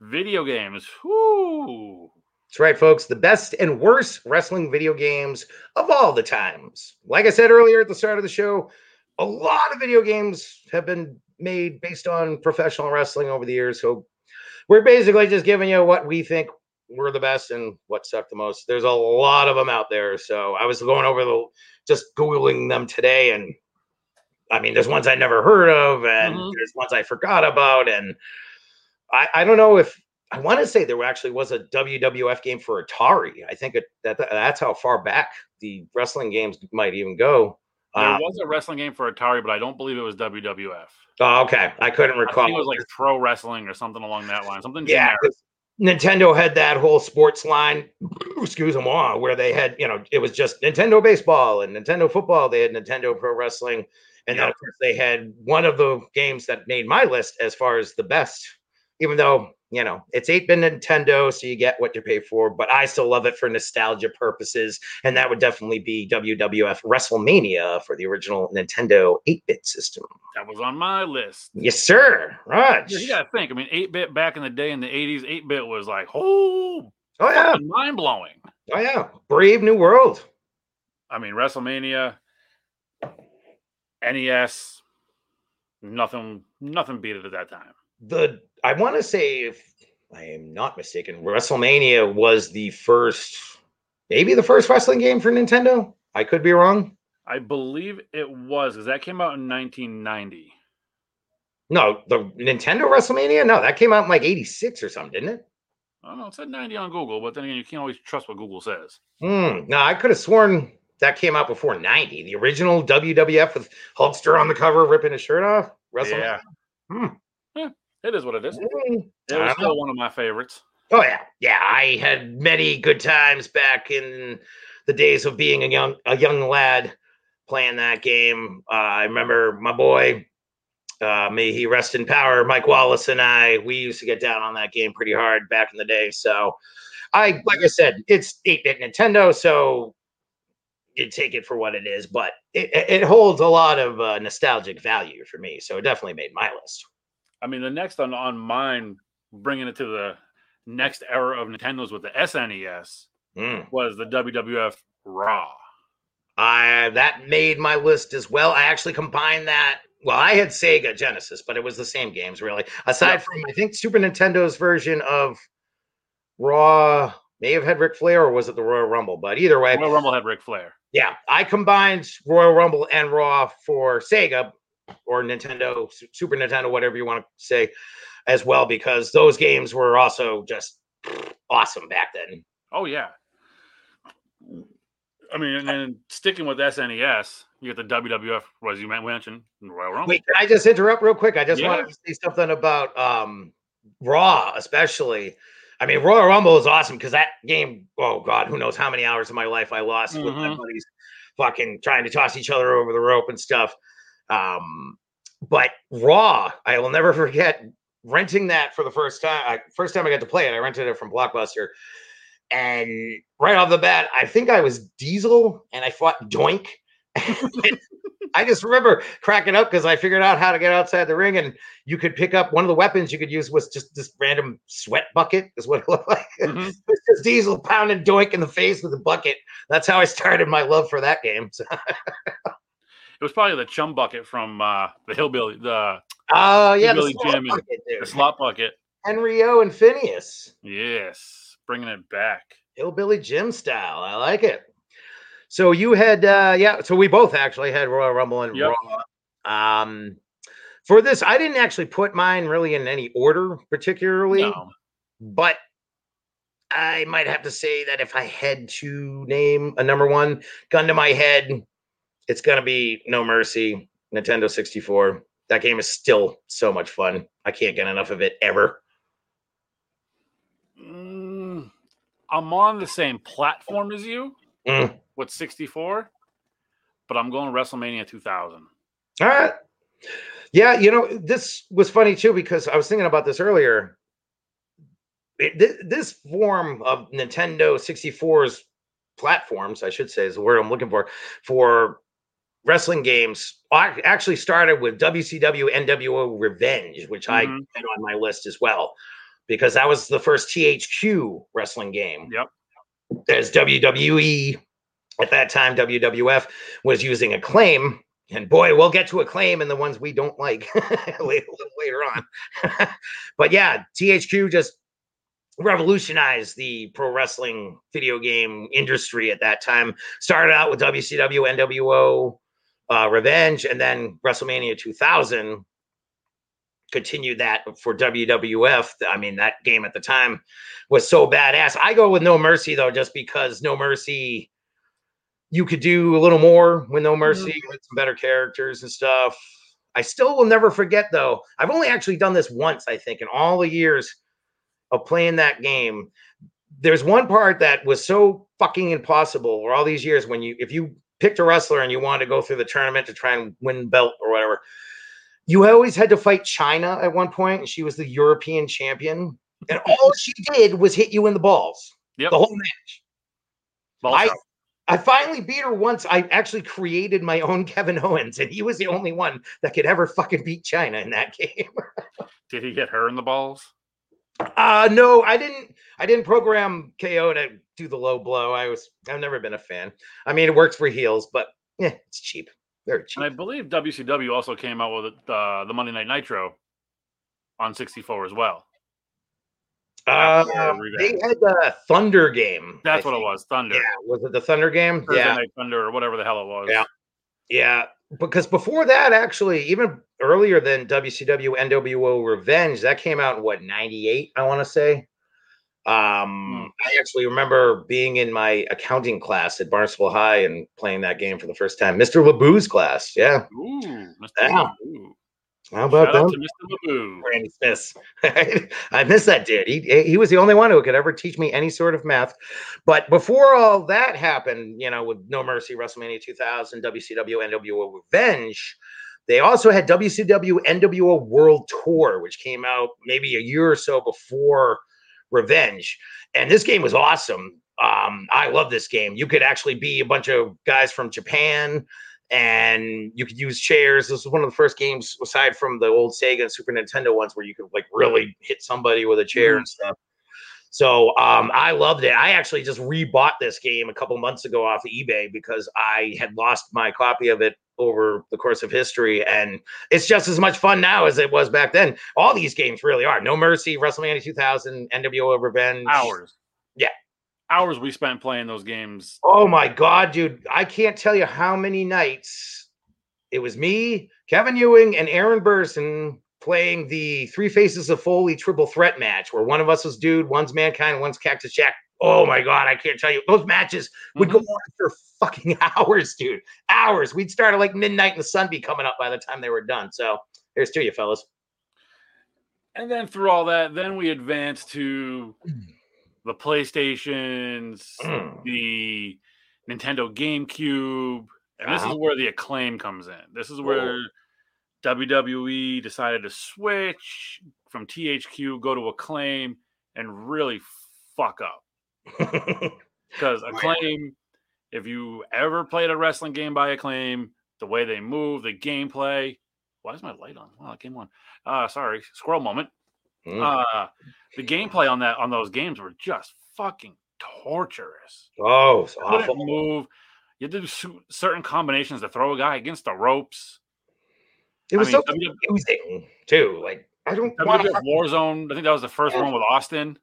Speaker 3: video games. Whoo!
Speaker 4: That's right, folks. The best and worst wrestling video games of all the times. Like I said earlier at the start of the show, a lot of video games have been made based on professional wrestling over the years. So we're basically just giving you what we think were the best and what sucked the most. There's a lot of them out there. So I was going over the just googling them today, and I mean, there's ones I never heard of, and
Speaker 3: Mhm.
Speaker 4: there's ones I forgot about, and I, I don't know if I want to say there actually was a WWF game for Atari. I think it, that that's how far back the wrestling games might even go.
Speaker 3: There
Speaker 4: Uh,
Speaker 3: was a wrestling game for Atari, but I don't believe it was WWF.
Speaker 4: oh, okay, I couldn't
Speaker 3: I
Speaker 4: recall.
Speaker 3: think it was like pro wrestling or something along that line. Something
Speaker 4: yeah, Nintendo had that whole sports line, excuse me, where they had you know it was just Nintendo baseball and Nintendo football. They had Nintendo pro wrestling, and then of course they had one of the games that made my list as far as the best. Even though you know it's 8-bit Nintendo, so you get what you pay for, but I still love it for nostalgia purposes, and that would definitely be WWF WrestleMania for the original Nintendo 8-bit system.
Speaker 3: That was on my list.
Speaker 4: Yes, sir. Raj.
Speaker 3: You got to think. I mean, 8 bit back in the day in the 80s, 8 bit was like, oh,
Speaker 4: Oh yeah.
Speaker 3: mind blowing.
Speaker 4: Oh yeah. Brave New World.
Speaker 3: I mean, WrestleMania, NES, nothing, nothing beat it at that time.
Speaker 4: the I want to say if I am not mistaken, WrestleMania was the first, maybe the first wrestling game for Nintendo. I could be wrong.
Speaker 3: I believe it was because that came out in 1990.
Speaker 4: No, the Nintendo WrestleMania. No, that came out in like '86 or something, didn't it?
Speaker 3: I don't know. It said 90 on Google, but then again, you can't always trust what Google says.
Speaker 4: Hmm. No, I could have sworn that came out before '90. The original WWF with Hulkster on the cover ripping his shirt off. WrestleMania.
Speaker 3: Yeah.
Speaker 4: Hmm.
Speaker 3: It is what it is.
Speaker 4: Hmm.
Speaker 3: It was still one of my favorites.
Speaker 4: Oh yeah, yeah. I had many good times back in the days of being a young a young lad playing that game. Uh, I remember my boy, uh, may he rest in power, Mike Wallace and I. We used to get down on that game pretty hard back in the day. So, I like I said, it's eight bit Nintendo, so you take it for what it is. But it, it it holds a lot of uh, nostalgic value for me, so it definitely made my list.
Speaker 3: I mean, the next on on mine, bringing it to the next era of Nintendo's with the SNES
Speaker 4: Mm.
Speaker 3: was the WWF Raw.
Speaker 4: I that made my list as well. I actually combined that. Well, I had Sega Genesis, but it was the same games really. Aside
Speaker 3: Yep.
Speaker 4: from I think Super Nintendo's version of Raw may have had Ric Flair or was it the Royal Rumble? But either way,
Speaker 3: Royal Rumble had Ric Flair.
Speaker 4: yeah, I combined Royal Rumble and Raw for Sega or Nintendo, Super Nintendo, whatever you want to say, as well, because those games were also just awesome back then.
Speaker 3: Oh yeah. I mean, and then sticking with SNES, you get the WWF, as you mentioned, Royal Rumble.
Speaker 4: Wait, can I just interrupt real quick? I just
Speaker 3: Yeah.
Speaker 4: wanted to say something about um Raw, especially. I mean, Royal Rumble is awesome because that game, oh God, who knows how many hours of my life I lost with my
Speaker 3: Mhm.
Speaker 4: buddies fucking trying to toss each other over the rope and stuff. Um, but Raw, I will never forget renting that for the first time. I, first time I got to play it, I rented it from Blockbuster. And right off the bat, I think I was Diesel and I fought Doink. I just remember cracking up because I figured out how to get outside the ring, and you could pick up one of the weapons you could use was just this random sweat bucket, is what it looked like.
Speaker 3: Mhm.
Speaker 4: it's just Diesel pounding Doink in the face with a bucket. That's how I started my love for that game. So,
Speaker 3: It was probably the chum bucket from uh, the Hillbilly, the,
Speaker 4: oh yeah, the slot
Speaker 3: Jim
Speaker 4: bucket,
Speaker 3: the slot bucket.
Speaker 4: Henry O and Phineas,
Speaker 3: Yes, bringing it back.
Speaker 4: Hillbilly Jim style. I like it. So you had, uh yeah. So we both actually had Royal Rumble and
Speaker 3: Yep.
Speaker 4: Raw. Um, for this, I didn't actually put mine really in any order particularly.
Speaker 3: No.
Speaker 4: but I might have to say that if I had to name a number one gun to my head, it's gonna be No Mercy, Nintendo 64. That game is still so much fun. I can't get enough of it ever.
Speaker 3: Mm, I'm on the same platform as you
Speaker 4: Mm.
Speaker 3: with 64, but I'm going WrestleMania 2000.
Speaker 4: All right. Yeah, you know, this was funny too because I was thinking about this earlier. It, thi- this form of Nintendo 64's platforms, I should say, is the word I'm looking for, for wrestling games ac- actually started with WCW NWO Revenge, which I
Speaker 3: Mhm.
Speaker 4: had on my list as well, because that was the first THQ wrestling game.
Speaker 3: Yep.
Speaker 4: As WWE at that time, WWF was using Acclaim. And boy, we'll get to Acclaim and the ones we don't like later, a little later on. but yeah, THQ just revolutionized the pro wrestling video game industry at that time. Started out with WCW, NWO, uh, Revenge, and then WrestleMania 2000 continued that for WWF. I mean, that game at the time was so badass. I go with No Mercy though, just because No Mercy, you could do a little more with No Mercy with some better characters and stuff. I still will never forget though. I've only actually done this once, I think, in all the years of playing that game. There's one part that was so fucking impossible for all these years when you if you picked a wrestler and you wanted to go through the tournament to try and win the belt or whatever, you always had to fight Chyna at one point, and she was the European champion. And all she did was hit you in the balls
Speaker 3: Yep.
Speaker 4: the whole match.
Speaker 3: Ball
Speaker 4: I-. I finally beat her once. I actually created my own Kevin Owens, and he was the only one that could ever fucking beat Chyna in that game.
Speaker 3: Did he hit her in the balls?
Speaker 4: Uh no, I didn't I didn't program KO to do the low blow. I was I've never been a fan. I mean it works for heels, but yeah, it's cheap. Very cheap.
Speaker 3: And I believe WCW also came out with uh, the Monday Night Nitro on 64 as well.
Speaker 4: Uh, they had the Thunder game.
Speaker 3: That's
Speaker 4: I
Speaker 3: what it was. Thunder.
Speaker 4: Yeah, was it the Thunder game?
Speaker 3: Thursday
Speaker 4: yeah.
Speaker 3: Night Thunder or whatever the hell it was.
Speaker 4: Yeah. Yeah, because before that, actually, even earlier than WCW NWO Revenge, that came out in what '98, I want to say. Um, I actually remember being in my accounting class at Barnstable High and playing that game for the first time. Mr. LeBoo's class, yeah.
Speaker 3: Ooh, Mr.
Speaker 4: Yeah. How about
Speaker 3: Shout out
Speaker 4: them?
Speaker 3: to Mr. Laboo.
Speaker 4: Randy Smith. I miss that dude. He he was the only one who could ever teach me any sort of math. But before all that happened, you know, with No Mercy, WrestleMania 2000, WCW, NWO Revenge, they also had WCW NWO World Tour, which came out maybe a year or so before Revenge. And this game was awesome. Um, I love this game. You could actually be a bunch of guys from Japan and you could use chairs. This was one of the first games, aside from the old Sega and Super Nintendo ones, where you could like really hit somebody with a chair and stuff. So um, I loved it. I actually just rebought this game a couple months ago off of eBay because I had lost my copy of it over the course of history, and it's just as much fun now as it was back then. All these games really are. No Mercy, WrestleMania 2000, NWO Revenge.
Speaker 3: Hours. Hours we spent playing those games.
Speaker 4: Oh my god, dude! I can't tell you how many nights it was me, Kevin Ewing, and Aaron Burson playing the Three Faces of Foley triple threat match, where one of us was Dude, one's Mankind, one's Cactus Jack. Oh my god, I can't tell you those matches would go mm-hmm. on for fucking hours, dude. Hours. We'd start at like midnight, and the sun be coming up by the time they were done. So here's to you, fellas.
Speaker 3: And then through all that, then we advanced to mm. The PlayStations,
Speaker 4: Mm.
Speaker 3: the Nintendo GameCube, and this
Speaker 4: Uh-huh.
Speaker 3: is where the acclaim comes in. This is where WWE decided to switch from THQ, go to acclaim, and really fuck up. Because acclaim, if you ever played a wrestling game by acclaim, the way they move, the gameplay. Why is my light on? Wow, it came on. Uh sorry, squirrel moment.
Speaker 4: Mm.
Speaker 3: Uh the gameplay on that on those games were just fucking torturous.
Speaker 4: oh, it's
Speaker 3: Couldn't
Speaker 4: awful.
Speaker 3: move. You had to do certain combinations to throw a guy against the ropes.
Speaker 4: It was
Speaker 3: I mean,
Speaker 4: so
Speaker 3: W-
Speaker 4: confusing too. Like I don't want
Speaker 3: WWF Warzone. I think that was the first one with Austin.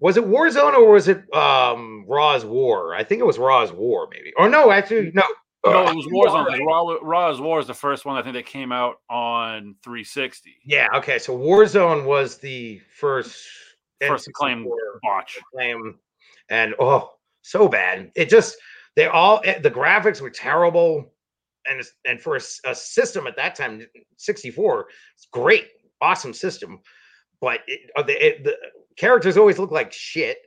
Speaker 4: Was it Warzone or was it um Raw's War? I think it was Raw's War, maybe. Or no, actually, no.
Speaker 3: No,
Speaker 4: Uh,
Speaker 3: it was Warzone. 'cause Raw, Raw's War is the first one I think that came out on 360.
Speaker 4: Yeah, okay. So Warzone was the first
Speaker 3: First acclaim
Speaker 4: N64
Speaker 3: botch.
Speaker 4: acclaim, and oh, so bad. It just they all eh, the graphics were terrible, and it's- and for a system at that time, 64, it's great, awesome system, but it, uh, the, it, the characters always look like shit.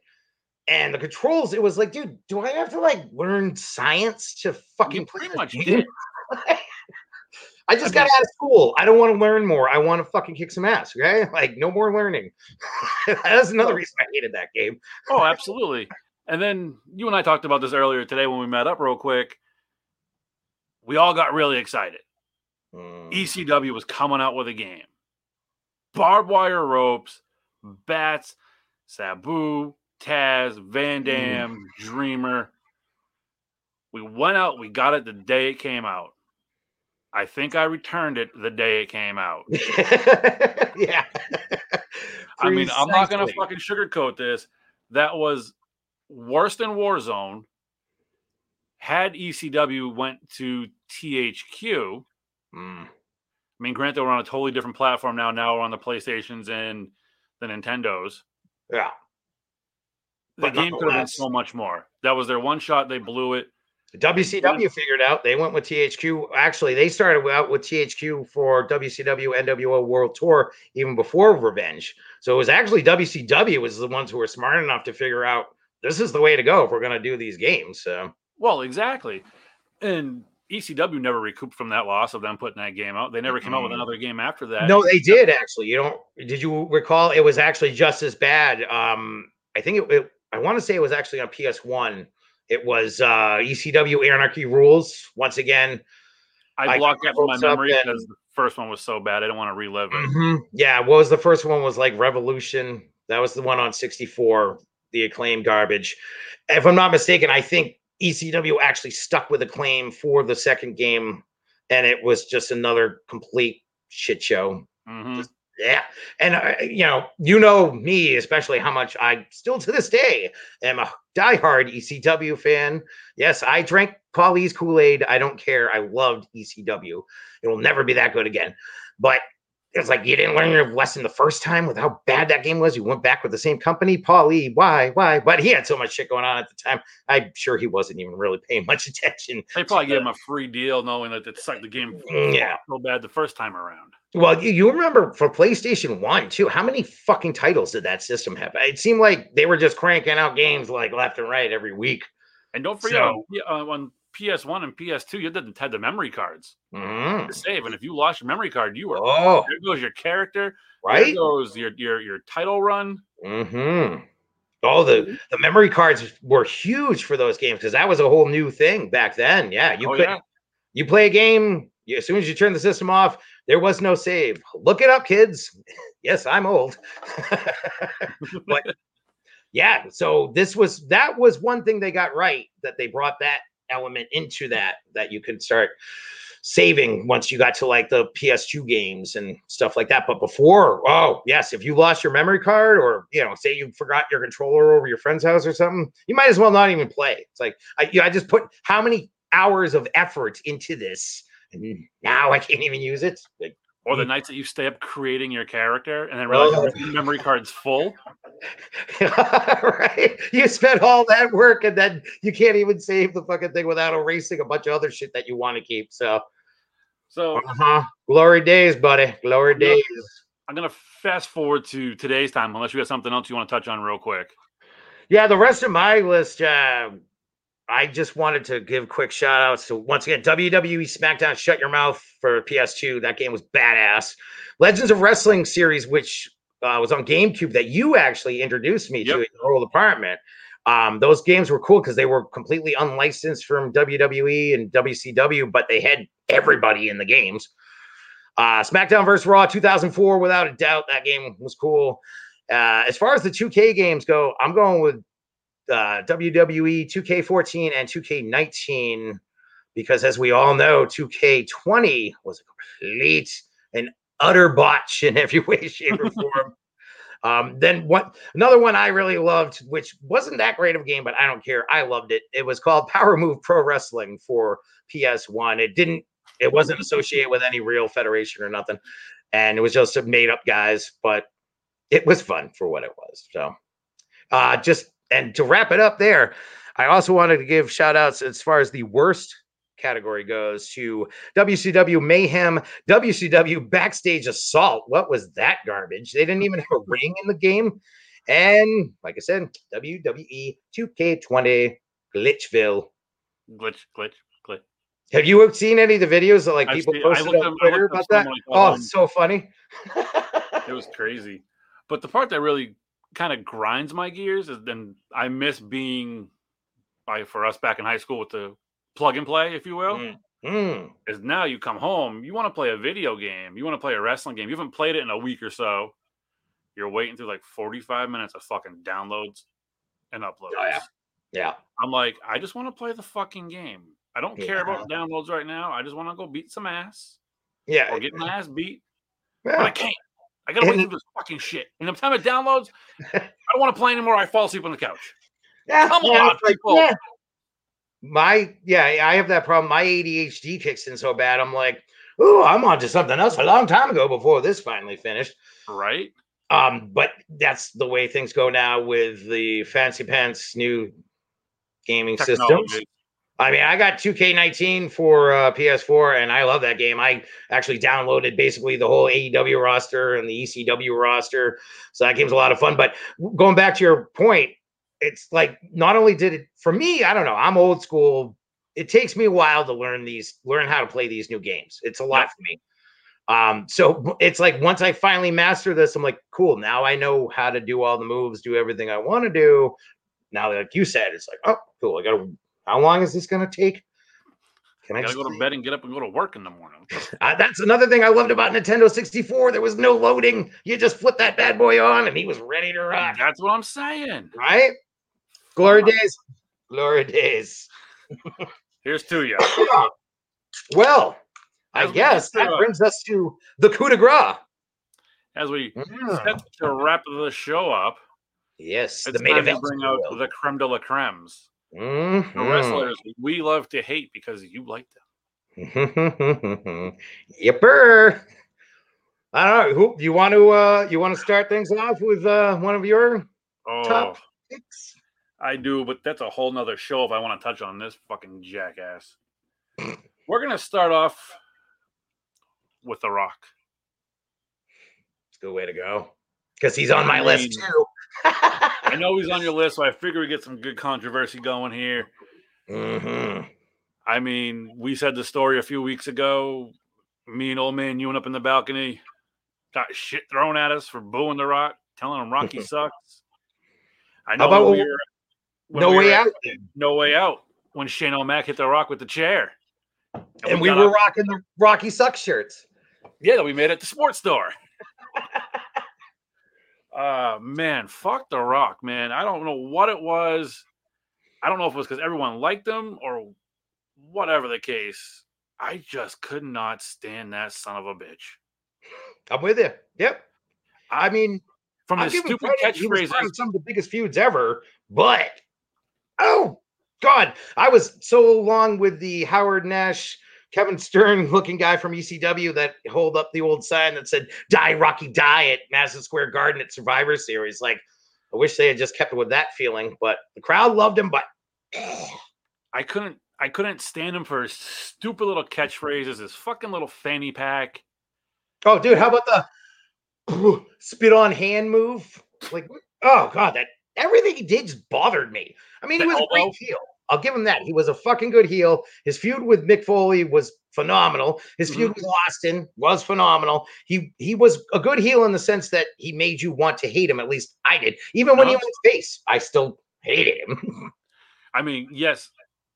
Speaker 4: And the controls, it was like, dude, do I have to like learn science to fucking
Speaker 3: You
Speaker 4: play
Speaker 3: pretty much did.
Speaker 4: I just
Speaker 3: I
Speaker 4: got
Speaker 3: mean-
Speaker 4: out of school. I don't want to learn more. I want to fucking kick some ass. Okay, like no more learning. That's another reason I hated that game.
Speaker 3: Oh, absolutely. And then you and I talked about this earlier today when we met up real quick. We all got really excited.
Speaker 4: Mm.
Speaker 3: ECW was coming out with a game. Barbed wire ropes, bats, Sabu, Taz, Van Dam, Dreamer. We went out, we got it the day it came out. I think I returned it the day it came out.
Speaker 4: yeah.
Speaker 3: I mean, I'm not going to fucking sugarcoat this. That was worse than Warzone. Had ECW went to THQ,
Speaker 4: Mm.
Speaker 3: I mean, granted, we're on a totally different platform now. Now we're on the PlayStations and the Nintendos.
Speaker 4: Yeah.
Speaker 3: The game could have been so much more. That was their one shot. They blew it.
Speaker 4: WCW figured out they went with THQ. Actually, they started out with THQ for WCW NWO World Tour even before Revenge. So it was actually WCW was the ones who were smart enough to figure out this is the way to go if we're going to do these games. So
Speaker 3: Well, exactly. And ECW never recouped from that loss of them putting that game out. They never came out with another game after that.
Speaker 4: no, they did actually. You don't? Did you recall? It was actually just as bad. Um, I think it. it I want to say it was actually on PS One. It was uh, ECW Anarchy Rulz. Once again,
Speaker 3: I blocked that from my memory because the first one was so bad. I don't want to relive it.
Speaker 4: Mhm. Yeah, what was the first one? Was like Revolution. That was the one on 64, the acclaim garbage. If I'm not mistaken, I think ECW actually stuck with acclaim for the second game, and it was just another complete shit show.
Speaker 3: Mhm.
Speaker 4: Yeah, and uh, you know, you know me, especially how much I still to this day am a diehard ECW fan. Yes, I drank Paulie's Kool Aid. I don't care. I loved ECW. It will never be that good again. But it's like you didn't learn your lesson the first time with how bad that game was. You went back with the same company, Paulie. Why? Why? But he had so much shit going on at the time. I'm sure he wasn't even really paying much attention.
Speaker 3: They probably gave him a free deal, knowing that it's like the game
Speaker 4: Mm, Yeah.
Speaker 3: so bad the first time around.
Speaker 4: Well, you, you remember for PlayStation 1 too, how many fucking titles did that system have? It seemed like they were just cranking out games like left and right every week.
Speaker 3: And don't forget
Speaker 4: So-
Speaker 3: on, on PS1 and PS2, you didn't had the memory cards
Speaker 4: Mhm.
Speaker 3: to save, and if you lost your memory card, you were
Speaker 4: Oh,
Speaker 3: there goes your character, right? there
Speaker 4: right?
Speaker 3: goes your your your title run.
Speaker 4: hmm Oh, the, the memory cards were huge for those games because that was a whole new thing back then. Yeah, you
Speaker 3: oh
Speaker 4: could
Speaker 3: yeah,
Speaker 4: you play a game you, as soon as you turn the system off, there was no save. Look it up, kids. yes, I'm old. but yeah, so this was that was one thing they got right that they brought that element into that that you could start saving once you got to like the PS2 games and stuff like that. But before, oh yes, if you lost your memory card or you know, say you forgot your controller over your friend's house or something, you might as well not even play. It's like I, you know, I just put how many hours of effort into this, and now I can't even use it. Like,
Speaker 3: or the
Speaker 4: Mm.
Speaker 3: nights that you stay up creating your character, and then realize
Speaker 4: Oh.
Speaker 3: your memory card's full.
Speaker 4: right? You spent all that work and then you can't even save the fucking thing without erasing a bunch of other shit that you want to keep. So,
Speaker 3: So
Speaker 4: uh-huh. glory days, buddy. Glory
Speaker 3: Yeah.
Speaker 4: days.
Speaker 3: I'm gonna fast forward to today's time, unless you got something else you want to touch on real quick.
Speaker 4: Yeah, the rest of my list, uh, I just wanted to give quick shout outs to once again WWE SmackDown Shut Your Mouth for PS2. That game was badass. Legends of Wrestling series, which uh, was on GameCube, that you actually introduced me to in your old apartment. Um, those games were cool because they were completely unlicensed from WWE and WCW, but they had everybody in the games. Uh, SmackDown vs. Raw 2004, without a doubt, that game was cool. Uh, as far as the 2K games go, I'm going with uh, WWE 2K14 and 2K19 because, as we all know, 2K20 was a complete and utter botch in every way, shape, or form. Um, then what? Another one I really loved, which wasn't that great of a game, but I don't care. I loved it. It was called Power Move Pro Wrestling for PS1. It didn't. It wasn't associated with any real federation or nothing, and it was just some made up guys. But it was fun for what it was. So, uh, just and to wrap it up there, I also wanted to give shout outs as far as the worst category goes to WCW Mayhem, WCW Backstage Assault. What was that garbage? They didn't even have a ring in the game. And like I said, WWE 2K20 Glitchville.
Speaker 3: Glitch, glitch, glitch.
Speaker 4: Have you seen any of the videos that like
Speaker 3: I've
Speaker 4: people
Speaker 3: seen-
Speaker 4: posted on
Speaker 3: up-
Speaker 4: Twitter about that?
Speaker 3: like,
Speaker 4: Oh,
Speaker 3: um,
Speaker 4: so funny.
Speaker 3: It was crazy. But the part that really kind of grinds my gears is then I miss being by for us back in high school with the plug and play, if you will.
Speaker 4: Mm. Mm.
Speaker 3: Is now you come home, you want to play a video game, you want to play a wrestling game, you haven't played it in a week or so. You're waiting through like 45 minutes of fucking downloads and uploads.
Speaker 4: Oh, yeah. Yeah.
Speaker 3: I'm like, I just want to play the fucking game. I don't care
Speaker 4: Yeah.
Speaker 3: about downloads right now. I just want to go beat some ass
Speaker 4: Yeah.
Speaker 3: or get my ass beat, but I can't. I gotta wait through this fucking shit. And the time it downloads, I don't want to play anymore. I fall asleep on the couch.
Speaker 4: Yeah,
Speaker 3: Come
Speaker 4: yeah,
Speaker 3: on,
Speaker 4: like,
Speaker 3: people.
Speaker 4: yeah. My yeah, I have that problem. My ADHD kicks in so bad. I'm like, oh, I'm on to something else a long time ago before this finally finished.
Speaker 3: Right?
Speaker 4: Um, but that's the way things go now with the fancy pants new gaming systems. I mean, I got 2K19 for uh, PS4, and I love that game. I actually downloaded basically the whole AEW roster and the ECW roster, so that game's a lot of fun. But going back to your point, it's like not only did it for me, I don't know, I'm old school. It takes me a while to learn these, learn how to play these new games. It's a lot for me. Um, so it's like once I finally master this, I'm like, cool. Now I know how to do all the moves, do everything I want to do. Now, like you said, it's like, oh, cool. I gotta. How long is this gonna take? Can I
Speaker 3: I gotta go to bed and get up and go to work in the morning.
Speaker 4: uh, that's another thing I loved about Nintendo 64. There was no loading. You just flip that bad boy on, and he was ready to rock.
Speaker 3: That's what I'm saying.
Speaker 4: Right? Glory days. Glory days.
Speaker 3: Here's to you.
Speaker 4: Well, I
Speaker 3: As we
Speaker 4: guess that
Speaker 3: uh,
Speaker 4: brings us to the coup de grace.
Speaker 3: As we
Speaker 4: Mm.
Speaker 3: set to wrap the show up,
Speaker 4: Yes,
Speaker 3: it's
Speaker 4: the main
Speaker 3: to
Speaker 4: event.
Speaker 3: bring out the creme de la cremes. The
Speaker 4: Mhm.
Speaker 3: wrestlers we love to hate because you like them.
Speaker 4: Yipper. I don't know. Who you want to uh you want to start things off with uh one of your
Speaker 3: Oh,
Speaker 4: top picks?
Speaker 3: I do, but that's a whole nother show if I want to touch on this fucking jackass. We're gonna start off with The Rock.
Speaker 4: It's a good way to go. Because he's on my
Speaker 3: I
Speaker 4: list too.
Speaker 3: I know he's on your list, so I figure we get some good controversy going here.
Speaker 4: hmm
Speaker 3: I mean, we said the story a few weeks ago. Me and old man Ewan up in the balcony got shit thrown at us for booing the Rock, telling him Rocky sucks. I know
Speaker 4: How about
Speaker 3: we were,
Speaker 4: No
Speaker 3: we
Speaker 4: way
Speaker 3: were at
Speaker 4: out.
Speaker 3: No way out when Shane O'Mac hit the Rock with the chair,
Speaker 4: And we
Speaker 3: got
Speaker 4: were
Speaker 3: up-
Speaker 4: rocking the Rocky Suck shirts.
Speaker 3: yeah, that we made it the sports store. uh man, fuck the Rock, man. I don't know what it was. I don't know if it was because everyone liked him or whatever the case. I just could not stand that son of a bitch.
Speaker 4: I'm with you. Yep. I mean,
Speaker 3: From
Speaker 4: I'll
Speaker 3: his stupid
Speaker 4: credit. He was part
Speaker 3: catchphrases.
Speaker 4: some of the biggest feuds ever, but oh god, I was so long with the Howard Nash, Kevin Stern looking guy from ECW that hold up the old sign that said "Die Rocky Die" at Madison Square Garden at Survivor Series. Like, I wish they had just kept it with that feeling, but the crowd loved him. But
Speaker 3: I couldn't I couldn't stand him for his stupid little catchphrases, his fucking little fanny pack.
Speaker 4: oh, dude, how about the spit on hand move? Like, oh god, that everything he did just bothered me. I mean, he
Speaker 3: The
Speaker 4: was a
Speaker 3: elbow.
Speaker 4: great heel. I'll give him that. He was a fucking good heel. His feud with Mick Foley was phenomenal. His feud
Speaker 3: Mm-hmm.
Speaker 4: with Austin was phenomenal. He he was a good heel in the sense that he made you want to hate him. At least I did. Even when he
Speaker 3: Uh-huh.
Speaker 4: face, I still hated him.
Speaker 3: I mean, yes,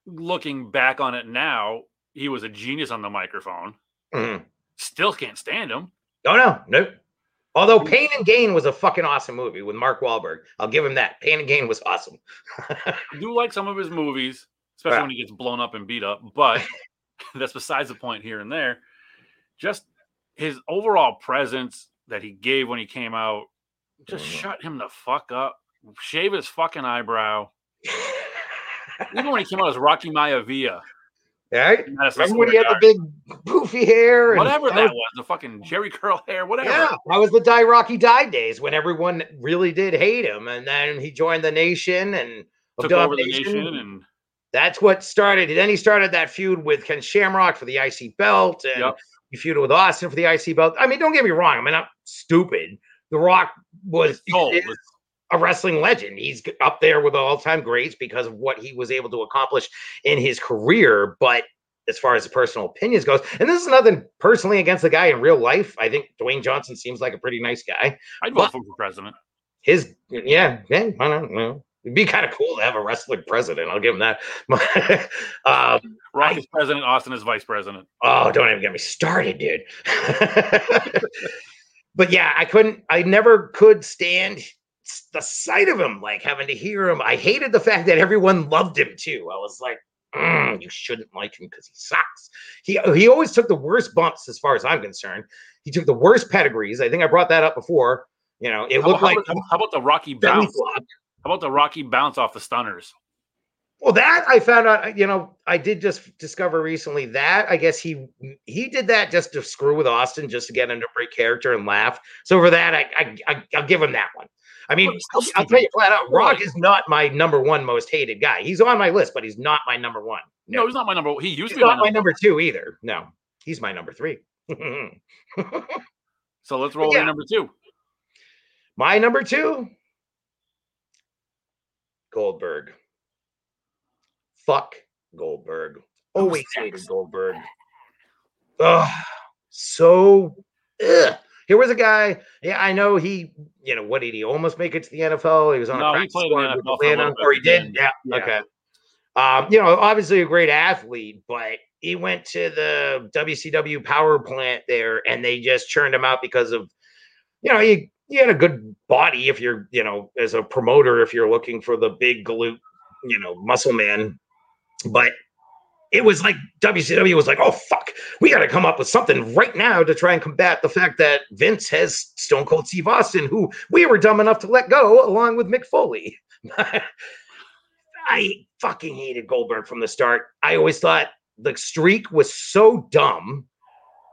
Speaker 3: looking back on it now, he was a genius on the microphone.
Speaker 4: Mhm.
Speaker 3: Still can't stand him.
Speaker 4: No, no, nope. Although Pain and Gain was a fucking awesome movie with Mark Wahlberg. I'll give him that. Pain and Gain was awesome.
Speaker 3: I do like some of his movies, especially
Speaker 4: Yeah.
Speaker 3: when he gets blown up and beat up, but that's besides the point here and there. Just his overall presence that he gave when he came out, just
Speaker 4: Mhm.
Speaker 3: shut him the fuck up. Shave his fucking eyebrow. Even when he came out as Rocky Maivia,
Speaker 4: right? Remember when he had the big poofy hair? and-
Speaker 3: whatever
Speaker 4: that
Speaker 3: that
Speaker 4: was-
Speaker 3: was, the fucking Jheri curl hair, whatever.
Speaker 4: Yeah, that was the Die Rocky Die days when everyone really did hate him, and then he joined the Nation and
Speaker 3: Took over the nation and
Speaker 4: That's what started. Then he started that feud with Ken Shamrock for the IC belt, and
Speaker 3: Yep.
Speaker 4: he feuded with Austin for the IC belt. I mean, don't get me wrong. I mean, I'm not stupid. The Rock was
Speaker 3: was
Speaker 4: a wrestling legend. He's up there with all time greats because of what he was able to accomplish in his career. But as far as the personal opinions goes, and this is nothing personally against the guy in real life. I think Dwayne Johnson seems like a pretty nice guy.
Speaker 3: I'd vote for for president.
Speaker 4: His yeah, yeah, I don't know. It'd be kind of cool to have a wrestling president. I'll give him that. um,
Speaker 3: Rock
Speaker 4: I-
Speaker 3: president, Austin is vice president.
Speaker 4: Oh, don't even get me started, dude. but yeah, I couldn't, I never could stand the sight of him, like having to hear him. I hated the fact that everyone loved him too. I was like, "Mm, you shouldn't like him because he sucks. He he always took the worst bumps, as far as I'm concerned. He took the worst pedigrees. I think I brought that up before. You know, it
Speaker 3: How,
Speaker 4: looked
Speaker 3: how
Speaker 4: like
Speaker 3: about, how about the Rocky bounce?
Speaker 4: flop.
Speaker 3: How about the Rocky bounce off the stunners?
Speaker 4: Well, that I found out, you know, I did just discover recently that I guess he he did that just to screw with Austin, just to get him to break character and laugh. So for that, I, I, I I'll give him that one. I mean, I'll, tell you flat out, Rock is not my number one most hated guy. He's on my list, but he's not my number one.
Speaker 3: No, he's not my number. One. He used
Speaker 4: he's
Speaker 3: to be my
Speaker 4: not my
Speaker 3: number.
Speaker 4: number two either. No, he's my number three.
Speaker 3: So let's roll
Speaker 4: Yeah.
Speaker 3: in number two.
Speaker 4: my number two, Goldberg. Fuck Goldberg. Always hated Goldberg. Ugh, so ugh. Here was a guy. Yeah, I know he. You know what did he almost make it to the NFL? He was on
Speaker 3: No,
Speaker 4: a
Speaker 3: he
Speaker 4: practice
Speaker 3: played in the
Speaker 4: squad with Atlanta, or he did. Yeah,
Speaker 3: yeah.
Speaker 4: okay. Um, you know, obviously a great athlete, but he went to the WCW power plant there, and they just churned him out because of, you know, he he had a good body if you're, you know, as a promoter, if you're looking for the big glute, you know, muscle man, but it was like WCW was like, oh fuck, we got to come up with something right now to try and combat the fact that Vince has Stone Cold Steve Austin, who we were dumb enough to let go along with Mick Foley. I fucking hated Goldberg from the start. I always thought the streak was so dumb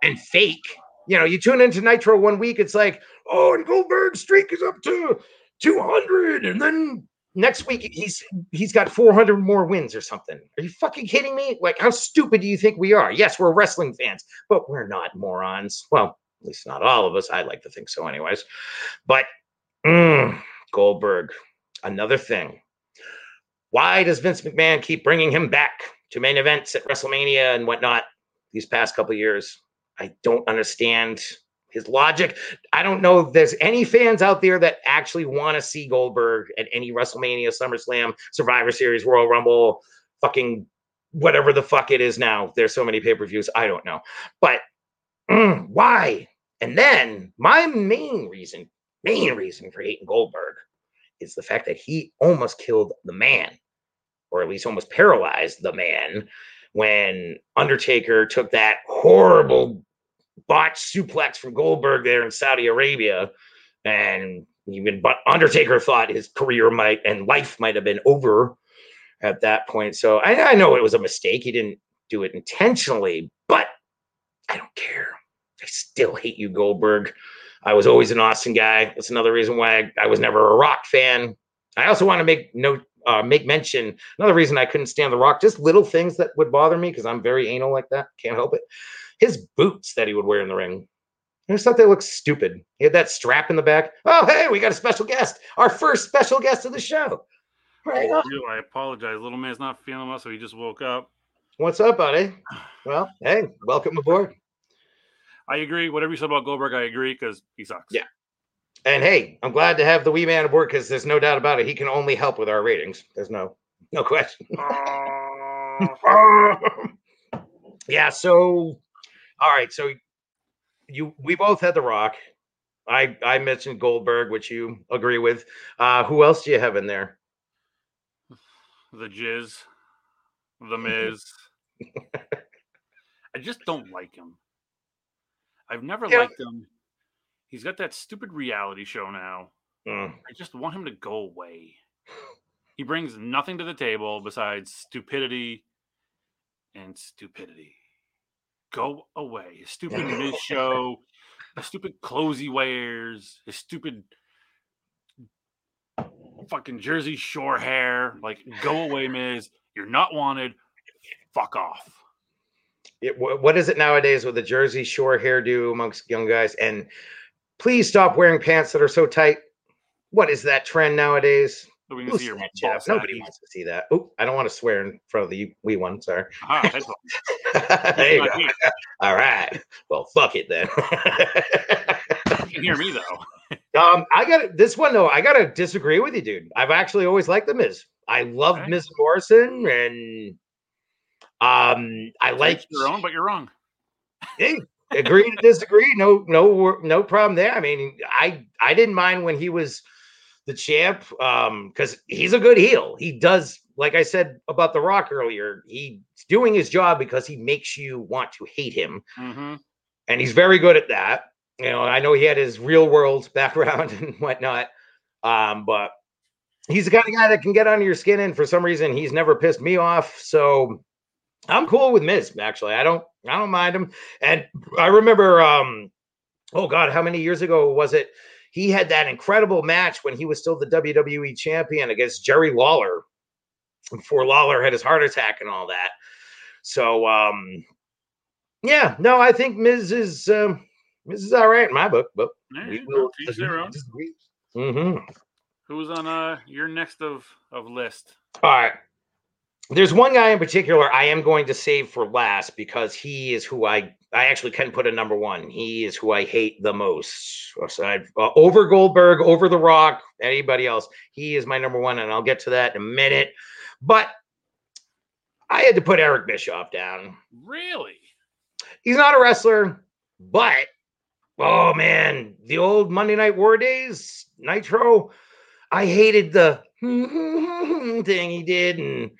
Speaker 4: and fake. You know, you tune into Nitro one week, it's like, oh, and Goldberg's streak is up to 200, and then next week he's he's got 400 more wins or something. Are you fucking kidding me? Like, how stupid do you think we are? Yes, we're wrestling fans, but we're not morons. Well, at least not all of us. I like to think so, anyways. But mm, Goldberg, another thing. Why does Vince McMahon keep bringing him back to main events at WrestleMania and whatnot these past couple years? I don't understand his logic. I don't know if there's any fans out there that actually want to see Goldberg at any WrestleMania, SummerSlam, Survivor Series, Royal Rumble, fucking whatever the fuck it is now. There's so many pay per views. I don't know. But mm, why? And then my main reason, main reason for hating Goldberg is the fact that he almost killed the man, or at least almost paralyzed the man when Undertaker took that horrible botched suplex from Goldberg there in Saudi Arabia. And even but Undertaker thought his career might and life might have been over at that point. So I, I know it was a mistake. He didn't do it intentionally, but I don't care. I still hate you, Goldberg. I was always an Austin guy. That's another reason why I, I was never a Rock fan. I also want to make note, uh, make mention. Another reason I couldn't stand the Rock, just little things that would bother me because I'm very anal like that. Can't help it. His boots that he would wear in the ring. I just thought they looked stupid. He had that strap in the back. Oh, hey, we got a special guest. Our first special guest of the show. Right.
Speaker 3: Yo, I apologize. Little man's not feeling well, so he just woke up.
Speaker 4: What's up, buddy? Well, hey, welcome aboard.
Speaker 3: I agree. Whatever you said about Goldberg, I agree because he sucks.
Speaker 4: Yeah. And hey, I'm glad to have the wee man aboard because there's no doubt about it. He can only help with our ratings. There's no no question. Yeah. So, all right. So you we both had The Rock. I I mentioned Goldberg, which you agree with. Uh, who else do you have in there?
Speaker 3: the Jizz, the Miz. I just don't like him. I've never
Speaker 4: Yeah.
Speaker 3: liked him. He's got that stupid reality show now.
Speaker 4: Mm.
Speaker 3: I just want him to go away. He brings nothing to the table besides stupidity and stupidity. Go away. His stupid Miz show, the stupid clothes he wears, his stupid fucking Jersey Shore hair. Like, go away, Miz. You're not wanted. Fuck off.
Speaker 4: It, what is it nowadays with the Jersey Shore hairdo amongst young guys? And please stop wearing pants that are so tight. What is that trend nowadays?
Speaker 3: So we can see your
Speaker 4: that? Nobody wants to see that. Oh, I don't want to swear in front of the wee one. Sorry.
Speaker 3: Ah,
Speaker 4: there you go.
Speaker 3: here.
Speaker 4: All right. Well, fuck it then.
Speaker 3: You can hear me though.
Speaker 4: um, I got this one though. I gotta disagree with you, dude. I've actually always liked the Miz. I love
Speaker 3: Okay.
Speaker 4: Miz Morrison, and um, I like
Speaker 3: your own, but you're wrong.
Speaker 4: hey, agree to disagree. No, no, no problem there. I mean, I I didn't mind when he was the champ um because he's a good heel. He does, like I said about The Rock earlier, he's doing his job because he makes you want to hate him,
Speaker 3: hmm
Speaker 4: and he's very good at that. You know, I know he had his real world background and whatnot, um, but he's the kind of guy that can get under your skin, and for some reason, he's never pissed me off. So I'm cool with Miz. Actually, I don't, I don't mind him. And I remember, um, oh god, how many years ago was it? He had that incredible match when he was still the WWE champion against Jerry Lawler before Lawler had his heart attack and all that. So, um, yeah, no, I think Miz is um, Miz is all right in my book, but we will
Speaker 3: Each their own.
Speaker 4: disagree. Mhm.
Speaker 3: Who's on uh your next of of list?
Speaker 4: All right. There's one guy in particular I am going to save for last because he is who I I actually can put a number one. He is who I hate the most. Aside uh, over Goldberg, over The Rock, anybody else, he is my number one, and I'll get to that in a minute. But I had to put Eric Bischoff down.
Speaker 3: Really?
Speaker 4: He's not a wrestler, but oh man, the old Monday Night War days, Nitro. I hated the thing he did, and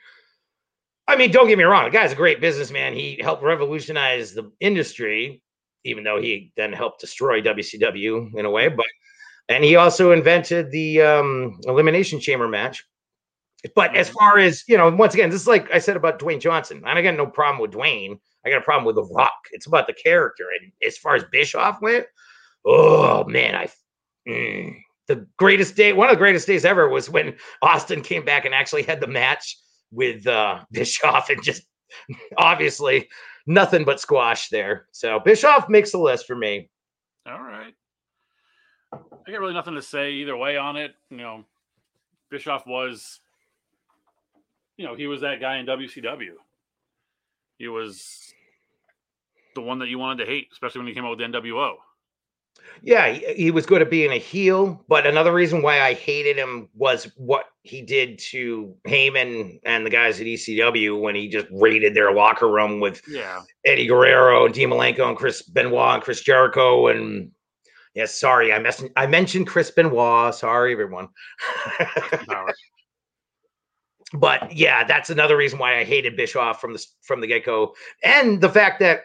Speaker 4: I mean, don't get me wrong, the guy's a great businessman. He helped revolutionize the industry, even though he then helped destroy WCW in a way. But and he also invented the um, elimination chamber match. But as far as you know, once again, this is like I said about Dwayne Johnson. And I got no problem with Dwayne. I got a problem with The Rock. It's about the character. And as far as Bischoff went, oh man, I mm, the greatest day, one of the greatest days ever was when Austin came back and actually had the match with uh Bischoff and just obviously nothing but squash there. So Bischoff makes the list for me.
Speaker 3: All right. I got really nothing to say either way on it. You know, Bischoff was, you know, he was that guy in WCW. He was the one that you wanted to hate, especially when he came out with NWO.
Speaker 4: Yeah, he, he was good at being a heel, but another reason why I hated him was what he did to Heyman and the guys at ECW when he just raided their locker room with
Speaker 3: Yeah.
Speaker 4: Eddie Guerrero and Dean Malenko and Chris Benoit and Chris Jericho and yes, sorry, I mentioned I mentioned Chris Benoit. Sorry, everyone. But yeah, that's another reason why I hated Bischoff from the from the get go, and the fact that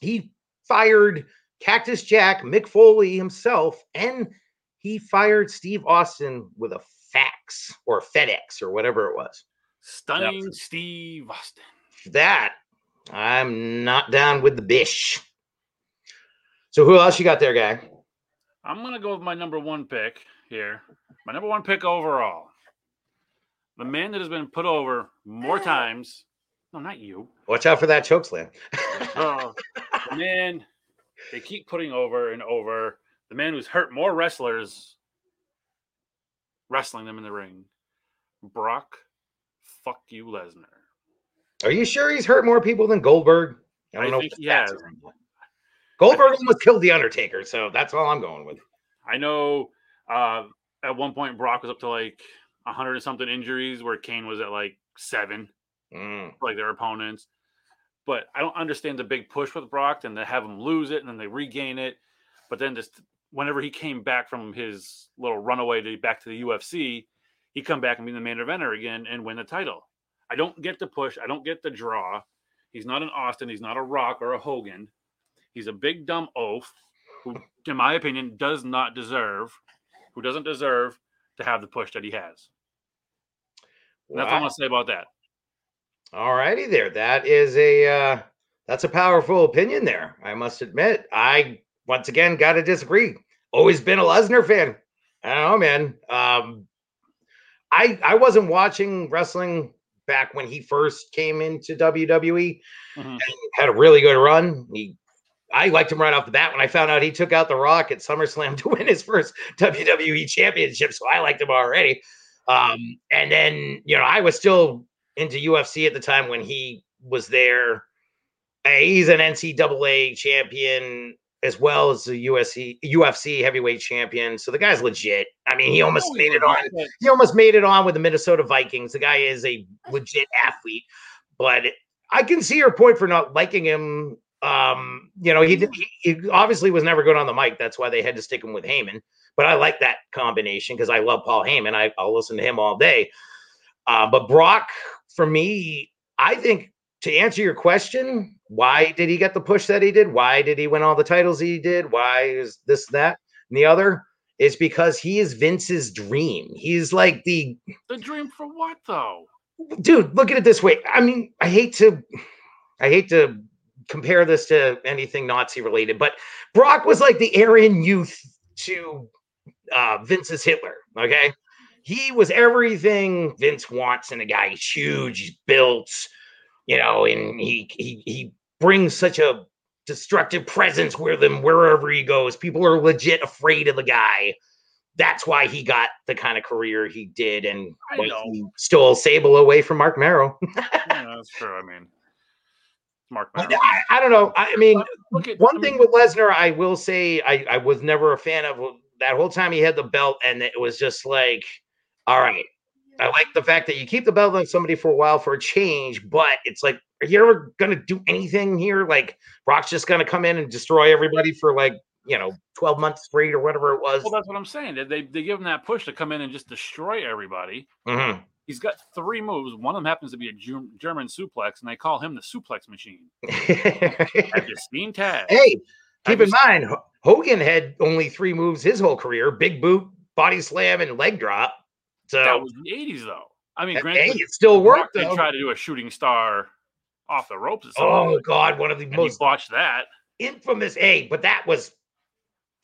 Speaker 4: he fired Cactus Jack, Mick Foley himself, and he fired Steve Austin with a fax or FedEx or whatever it was.
Speaker 3: Stunning Steve Austin.
Speaker 4: That I'm not down with the Bish. So who else you got there, guy?
Speaker 3: I'm gonna go with my number one pick here. My number one pick overall. The man that has been put over more times. No, not you.
Speaker 4: Watch out for that chokeslam.
Speaker 3: Oh, the man they keep putting over and over. The man who's hurt more wrestlers wrestling them in the ring. Brock, fuck you, Lesnar.
Speaker 4: Are you sure he's hurt more people than Goldberg?
Speaker 3: I
Speaker 4: if
Speaker 3: think
Speaker 4: the
Speaker 3: he has.
Speaker 4: are on that. Goldberg almost killed the Undertaker, so that's all I'm going with.
Speaker 3: I know uh, at one point Brock was up to like a hundred and something injuries, where Kane was at like seven.
Speaker 4: Mm.
Speaker 3: like their opponents. But I don't understand the big push with Brock and to have him lose it and then they regain it. But then just whenever he came back from his little runaway to back to the UFC, he come back and be the main eventer again and win the title. I don't get the push. I don't get the draw. He's not an Austin. He's not a Rock or a Hogan. He's a big dumb oaf who, in my opinion, does not deserve, who doesn't deserve to have the push that he has. And that's all I'm
Speaker 4: Wow.
Speaker 3: gonna say about that.
Speaker 4: All righty there. That is a uh, that's a powerful opinion there. I must admit. I once again got to disagree. Always been a Lesnar fan. I don't know, man. Um, I I wasn't watching wrestling back when he first came into WWE.
Speaker 3: Mhm.
Speaker 4: Had a really good run. He I liked him right off the bat when I found out he took out The Rock at SummerSlam to win his first WWE championship. So I liked him already. Um, and then, you know, I was still into UFC at the time when he was there. Uh, He's an NCAA champion as well as a USC UFC heavyweight champion. So the guy's legit. I mean, he almost made it on. He almost made it on with the Minnesota Vikings. The guy is a legit athlete, but I can see your point for not liking him. Um, you know, he, he he obviously was never good on the mic. That's why they had to stick him with Heyman. But I like that combination because I love Paul Heyman. I, I'll listen to him all day. Uh, but Brock, for me, I think to answer your question, why did he get the push that he did? Why did he win all the titles he did? Why is this, that, and the other? Is because he is Vince's dream. He's like the
Speaker 3: The dream for what though?
Speaker 4: dude look at it this way i mean i hate to i hate to compare this to anything nazi related but brock was like the aryan youth to uh vince's hitler okay he was everything vince wants in a guy he's huge he's built you know and he he he brings such a destructive presence with him wherever he goes people are legit afraid of the guy that's why he got the kind of career he did and he stole Sable away from Marc Mero.
Speaker 3: yeah, that's true. I mean, Mark.
Speaker 4: I,
Speaker 3: Marrow.
Speaker 4: I don't know. I mean,
Speaker 3: at
Speaker 4: one
Speaker 3: I
Speaker 4: thing with Lesnar, I will say, I, I was never a fan of that whole time he had the belt, and it was just like, all right. I like the fact that you keep the belt on somebody for a while for a change, but it's like, are you ever gonna do anything here? Like Brock's just gonna come in and destroy everybody for like, you know, 12 months straight or whatever it was.
Speaker 3: Well, that's what I'm saying. They, they give him that push to come in and just destroy everybody.
Speaker 4: Mhm.
Speaker 3: He's got three moves. One of them happens to be a German suplex, and they call him the suplex machine. Have you seen Taz?
Speaker 4: hey, keep in mind, Hogan had only three moves his whole career: big boot, body slam, and leg drop. So
Speaker 3: That was the 80s, though. I mean, granted,
Speaker 4: it still worked They
Speaker 3: tried to do a shooting star off the ropes.
Speaker 4: Oh God, one of the
Speaker 3: and
Speaker 4: most
Speaker 3: botched that.
Speaker 4: infamous. Hey, but that was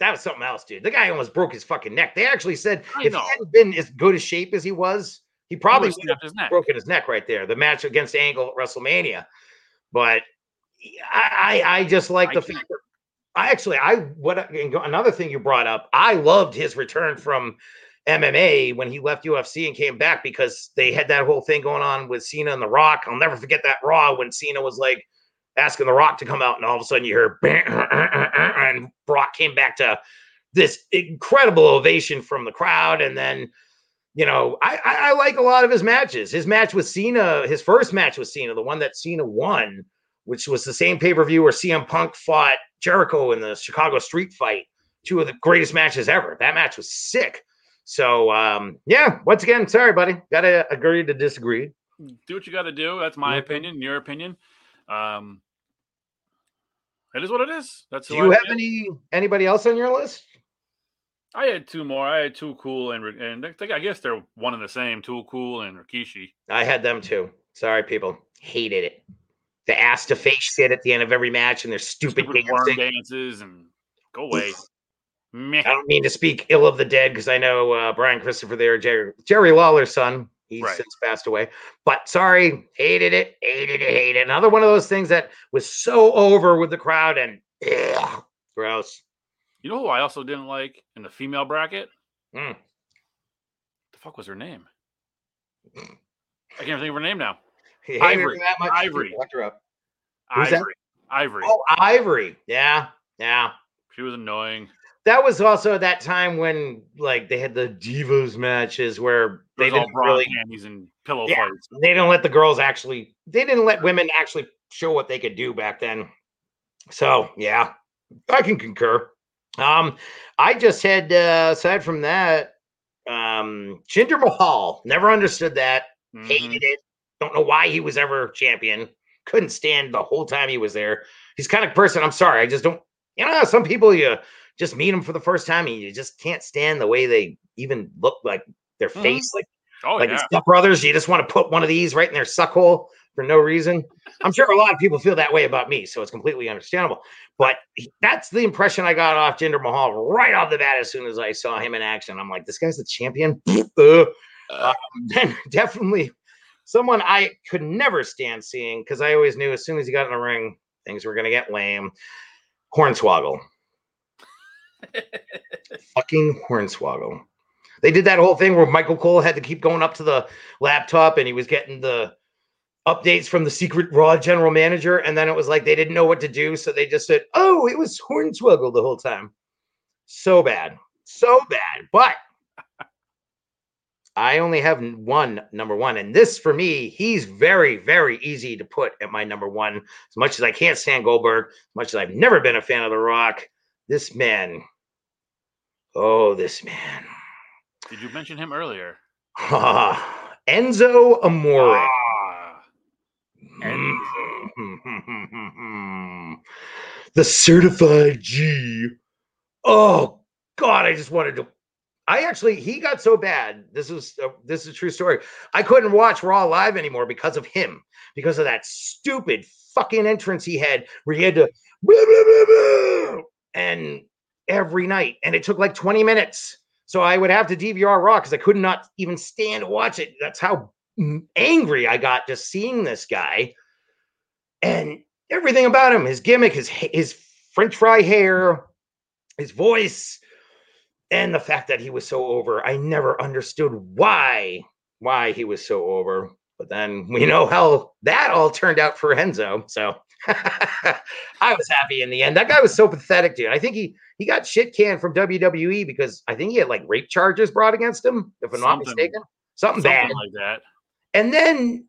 Speaker 4: that was something else, dude. The guy almost broke his fucking neck. They actually said
Speaker 3: I
Speaker 4: if
Speaker 3: know.
Speaker 4: he hadn't been as good a shape as he was, he probably would have
Speaker 3: his neck.
Speaker 4: broken his neck right there. The match against Angle at WrestleMania, but I I, I just like
Speaker 3: I
Speaker 4: the fact that I actually I what another thing you brought up. I loved his return from MMA when he left UFC and came back because they had that whole thing going on with Cena and The Rock. I'll never forget that Raw when Cena was like asking The Rock to come out, and all of a sudden you hear and Brock came back to this incredible ovation from the crowd, and then. You know, I, I I like a lot of his matches. His match with Cena, his first match with Cena, the one that Cena won, which was the same pay per view where CM Punk fought Jericho in the Chicago Street Fight, two of the greatest matches ever. That match was sick. So um, yeah, once again, sorry, buddy, gotta agree to disagree.
Speaker 3: do what you got to do. That's my opinion, your opinion. Um, it is what it is. That's
Speaker 4: Do you
Speaker 3: I
Speaker 4: have
Speaker 3: am.
Speaker 4: any anybody else on your list?
Speaker 3: I had two more. I had Too Cool and and I guess they're one and the same. Too Cool and Rikishi.
Speaker 4: I had them too. Sorry, people, hated it. The ass to face shit at the end of every match and their stupid,
Speaker 3: Stupid
Speaker 4: dancing.
Speaker 3: dances and go away. Meh.
Speaker 4: I don't mean to speak ill of the dead because I know uh, Brian Christopher there, Jerry, Jerry Lawler's son. He's
Speaker 3: Right.
Speaker 4: since passed away. But sorry, hated it, hated it, hated it. Another one of those things that was so over with the crowd and ugh, gross.
Speaker 3: You know who I also didn't like in the female bracket?
Speaker 4: Mm.
Speaker 3: The fuck was her name? I can't think of her name now.
Speaker 4: Hated
Speaker 3: Ivory.
Speaker 4: that much?
Speaker 3: Ivory.
Speaker 4: Looked her up. Who's that?
Speaker 3: Ivory. Ivory.
Speaker 4: Oh, Ivory. Yeah, yeah.
Speaker 3: She was annoying.
Speaker 4: That was also that time when like they had the divas matches where
Speaker 3: They
Speaker 4: they
Speaker 3: was all
Speaker 4: didn't really
Speaker 3: panties and pillow
Speaker 4: Yeah.
Speaker 3: fights.
Speaker 4: they didn't let the girls actually they didn't let women actually show what they could do back then so yeah i can concur um i just had uh aside from that um jinder mahal never understood that
Speaker 3: Mhm.
Speaker 4: hated it don't know why he was ever champion couldn't stand the whole time he was there he's kind of person i'm sorry i just don't you know some people you just meet them for the first time and you just can't stand the way they even look like their
Speaker 3: Mhm.
Speaker 4: face like
Speaker 3: Oh
Speaker 4: like
Speaker 3: yeah.
Speaker 4: Step Brothers, you just want to put one of these right in their suck hole for no reason. I'm sure a lot of people feel that way about me, so it's completely understandable. But that's the impression I got off Jinder Mahal right off the bat as soon as I saw him in action. I'm like, this guy's the champion. Uh, um, then definitely someone I could never stand seeing because I always knew as soon as he got in the ring, things were going to get lame. Hornswoggle. Fucking Hornswoggle. They did that whole thing where Michael Cole had to keep going up to the laptop and he was getting the updates from the secret Raw general manager. And then it was like they didn't know what to do. So they just said, oh, it was Hornswoggle the whole time. So bad. So bad. But I only have one number one. And this for me, he's very, very easy to put at my number one. As much as I can't stand Goldberg, as much as I've never been a fan of The Rock, this man. Oh, this man.
Speaker 3: Did you mention him earlier?
Speaker 4: Enzo Amore.
Speaker 3: Ah,
Speaker 4: the certified G. Oh God, I just wanted to. I actually, he got so bad. This is a, this is a true story. I couldn't watch Raw live anymore because of him, because of that stupid fucking entrance he had, where he had to "Blah, blah, blah, blah," and every night, and it took like twenty minutes. So I would have to DVR Raw because I could not even stand to watch it. That's how angry I got just seeing this guy and everything about him his gimmick, his, his French fry hair, his voice, and the fact that he was so over. I never understood why why he was so over. But then we know how that all turned out for Enzo. So I was happy in the end. That guy was so pathetic, dude. I think he he got shit canned from WWE because I think he had like rape charges brought against him, if I'm not
Speaker 3: Something-
Speaker 4: mistaken. Something,
Speaker 3: something
Speaker 4: bad.
Speaker 3: like that.
Speaker 4: And then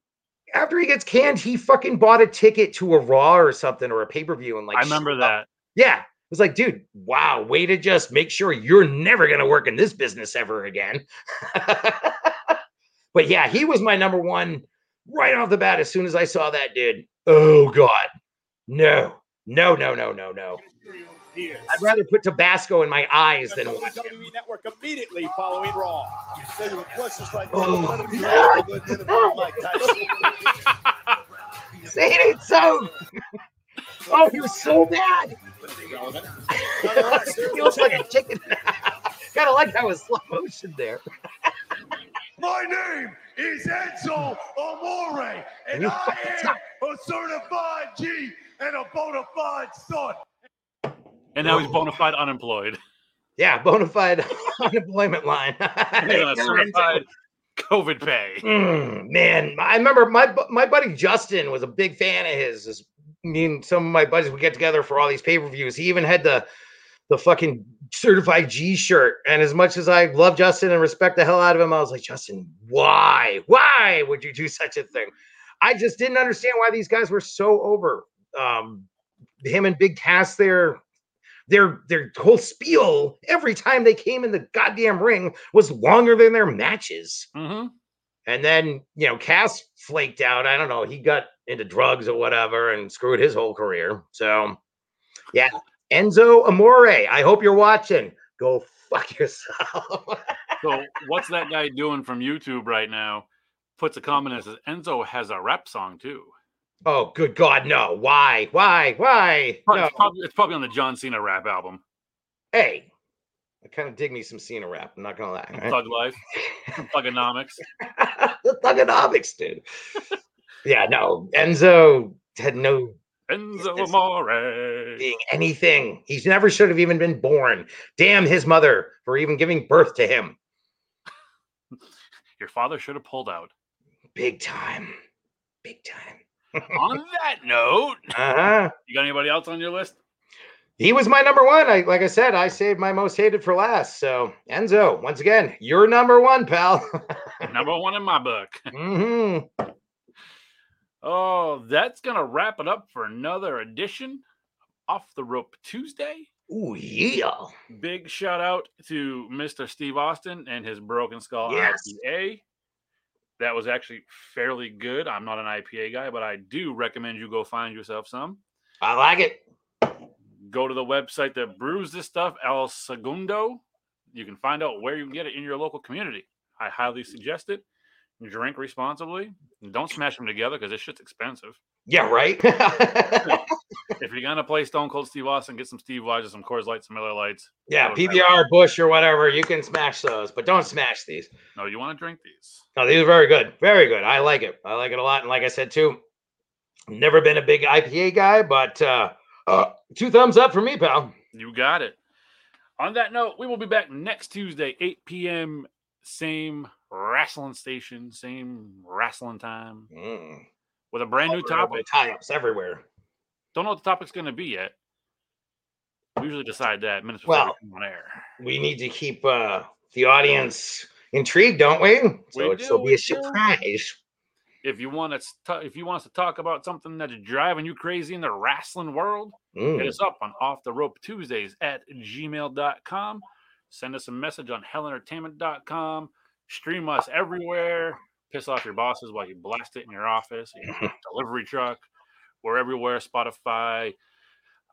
Speaker 4: after he gets canned, he fucking bought a ticket to a Raw or something or a pay per view and like
Speaker 3: I remember
Speaker 4: up.
Speaker 3: that.
Speaker 4: Yeah. It was like, dude, wow, way to just make sure you're never going to work in this business ever again. but yeah, he was my number one right off the bat as soon as I saw that dude. Oh, God. No, no, no, no, no, no. I'd rather put Tabasco in my eyes than watch.
Speaker 5: WWE Network immediately following Raw.
Speaker 4: Oh,
Speaker 6: that, let him be ready to go identify Mike Tyson.
Speaker 4: Say it so. Oh, he was so bad. He looks like a chicken. Kind of like that was slow motion there.
Speaker 6: My name is Enzo Amore, and I am a certified G and a bona fide son.
Speaker 3: And now he's bona fide unemployed.
Speaker 4: Yeah, bona fide unemployment line.
Speaker 3: He's on a certified COVID pay.
Speaker 4: Mm, man, I remember my my buddy Justin was a big fan of his. This- Me and some of my buddies would get together for all these pay per views. He even had the the fucking certified G shirt. And as much as I love Justin and respect the hell out of him, I was like, Justin, why? Why would you do such a thing? I just didn't understand why these guys were so over. Um, him and Big Cass there. Their their whole spiel every time they came in the goddamn ring was longer than their matches.
Speaker 3: Mm-hmm.
Speaker 4: And then, you know, Cass flaked out. I don't know. He got into drugs or whatever and screwed his whole career. So, yeah. Enzo Amore, I hope you're watching. Go fuck yourself.
Speaker 3: So what's that guy doing from YouTube right now? Puts a comment and says Enzo has a rap song too.
Speaker 4: oh, good God. No. Why? Why? Why? No.
Speaker 3: It's, probably, it's probably on the John Cena rap album.
Speaker 4: Hey, I kind of dig me some Cena rap. I'm not going to lie. right?
Speaker 3: Thug Life, Thuganomics.
Speaker 4: the Thuganomics, dude. yeah, no. Enzo had no
Speaker 3: Enzo Amore.
Speaker 4: being anything. He never should have even been born. Damn his mother for even giving birth to him.
Speaker 3: Your father should have pulled out.
Speaker 4: Big time. Big time.
Speaker 3: on that note,
Speaker 4: Uh-huh.
Speaker 3: you got anybody else on your list?
Speaker 4: He was my number one. I like I said, I saved my most hated for last. So Enzo, once again, you're number one, pal.
Speaker 3: Number one in my book.
Speaker 4: hmm
Speaker 3: Oh, that's gonna wrap it up for another edition of Off the Rope Tuesday.
Speaker 4: Ooh, yeah.
Speaker 3: Big shout out to Mr. Steve Austin and his Broken Skull
Speaker 4: Yes.
Speaker 3: IPA. That was actually fairly good. I'm not an IPA guy, but I do recommend you go find yourself some.
Speaker 4: I like it.
Speaker 3: Go to the website that brews this stuff, El Segundo. You can find out where you can get it in your local community. I highly suggest it. Drink responsibly. Don't smash them together because this shit's expensive.
Speaker 4: Yeah, right.
Speaker 3: If you're gonna play Stone Cold Steve Austin, get some Steve Weiser, some Coors Lights, some Miller Lights.
Speaker 4: yeah, PBR, Busch, or whatever. You can smash those, but don't smash these.
Speaker 3: No, you want to drink these.
Speaker 4: No, these are very good. Very good. I like it. I like it a lot. And like I said too, never been a big IPA guy, but uh, uh two thumbs up for me, pal.
Speaker 3: You got it. On that note, we will be back next Tuesday, 8 p.m. Same wrestling station, same wrestling time
Speaker 4: Mm.
Speaker 3: with a brand new topic.
Speaker 4: Tie-ups everywhere.
Speaker 3: Don't know what the topic's going to be yet. We usually decide that minutes before
Speaker 4: Well,
Speaker 3: we come on air.
Speaker 4: We need to keep uh the audience intrigued, don't we? So
Speaker 3: We
Speaker 4: it'll be a
Speaker 3: do.
Speaker 4: surprise.
Speaker 3: If you want to, if you want us to talk about something that's driving you crazy in the wrestling world, hit
Speaker 4: Mm.
Speaker 3: us up on off the rope tuesdays at gmail.com send us a message on hellentertainment.com stream us everywhere piss off your bosses while you blast it in your office your delivery truck we're everywhere spotify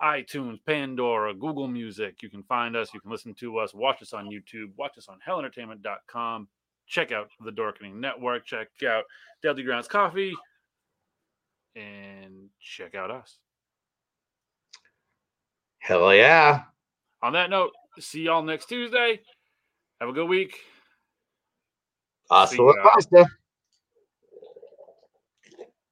Speaker 3: itunes pandora google music you can find us you can listen to us watch us on youtube watch us on hellentertainment.com check out the dorkening network check out deadly grounds coffee and check out us
Speaker 4: Hell yeah.
Speaker 3: on that note, see y'all next Tuesday. Have a good week.
Speaker 4: Hasta
Speaker 3: See
Speaker 4: la
Speaker 3: ya.
Speaker 4: pasta.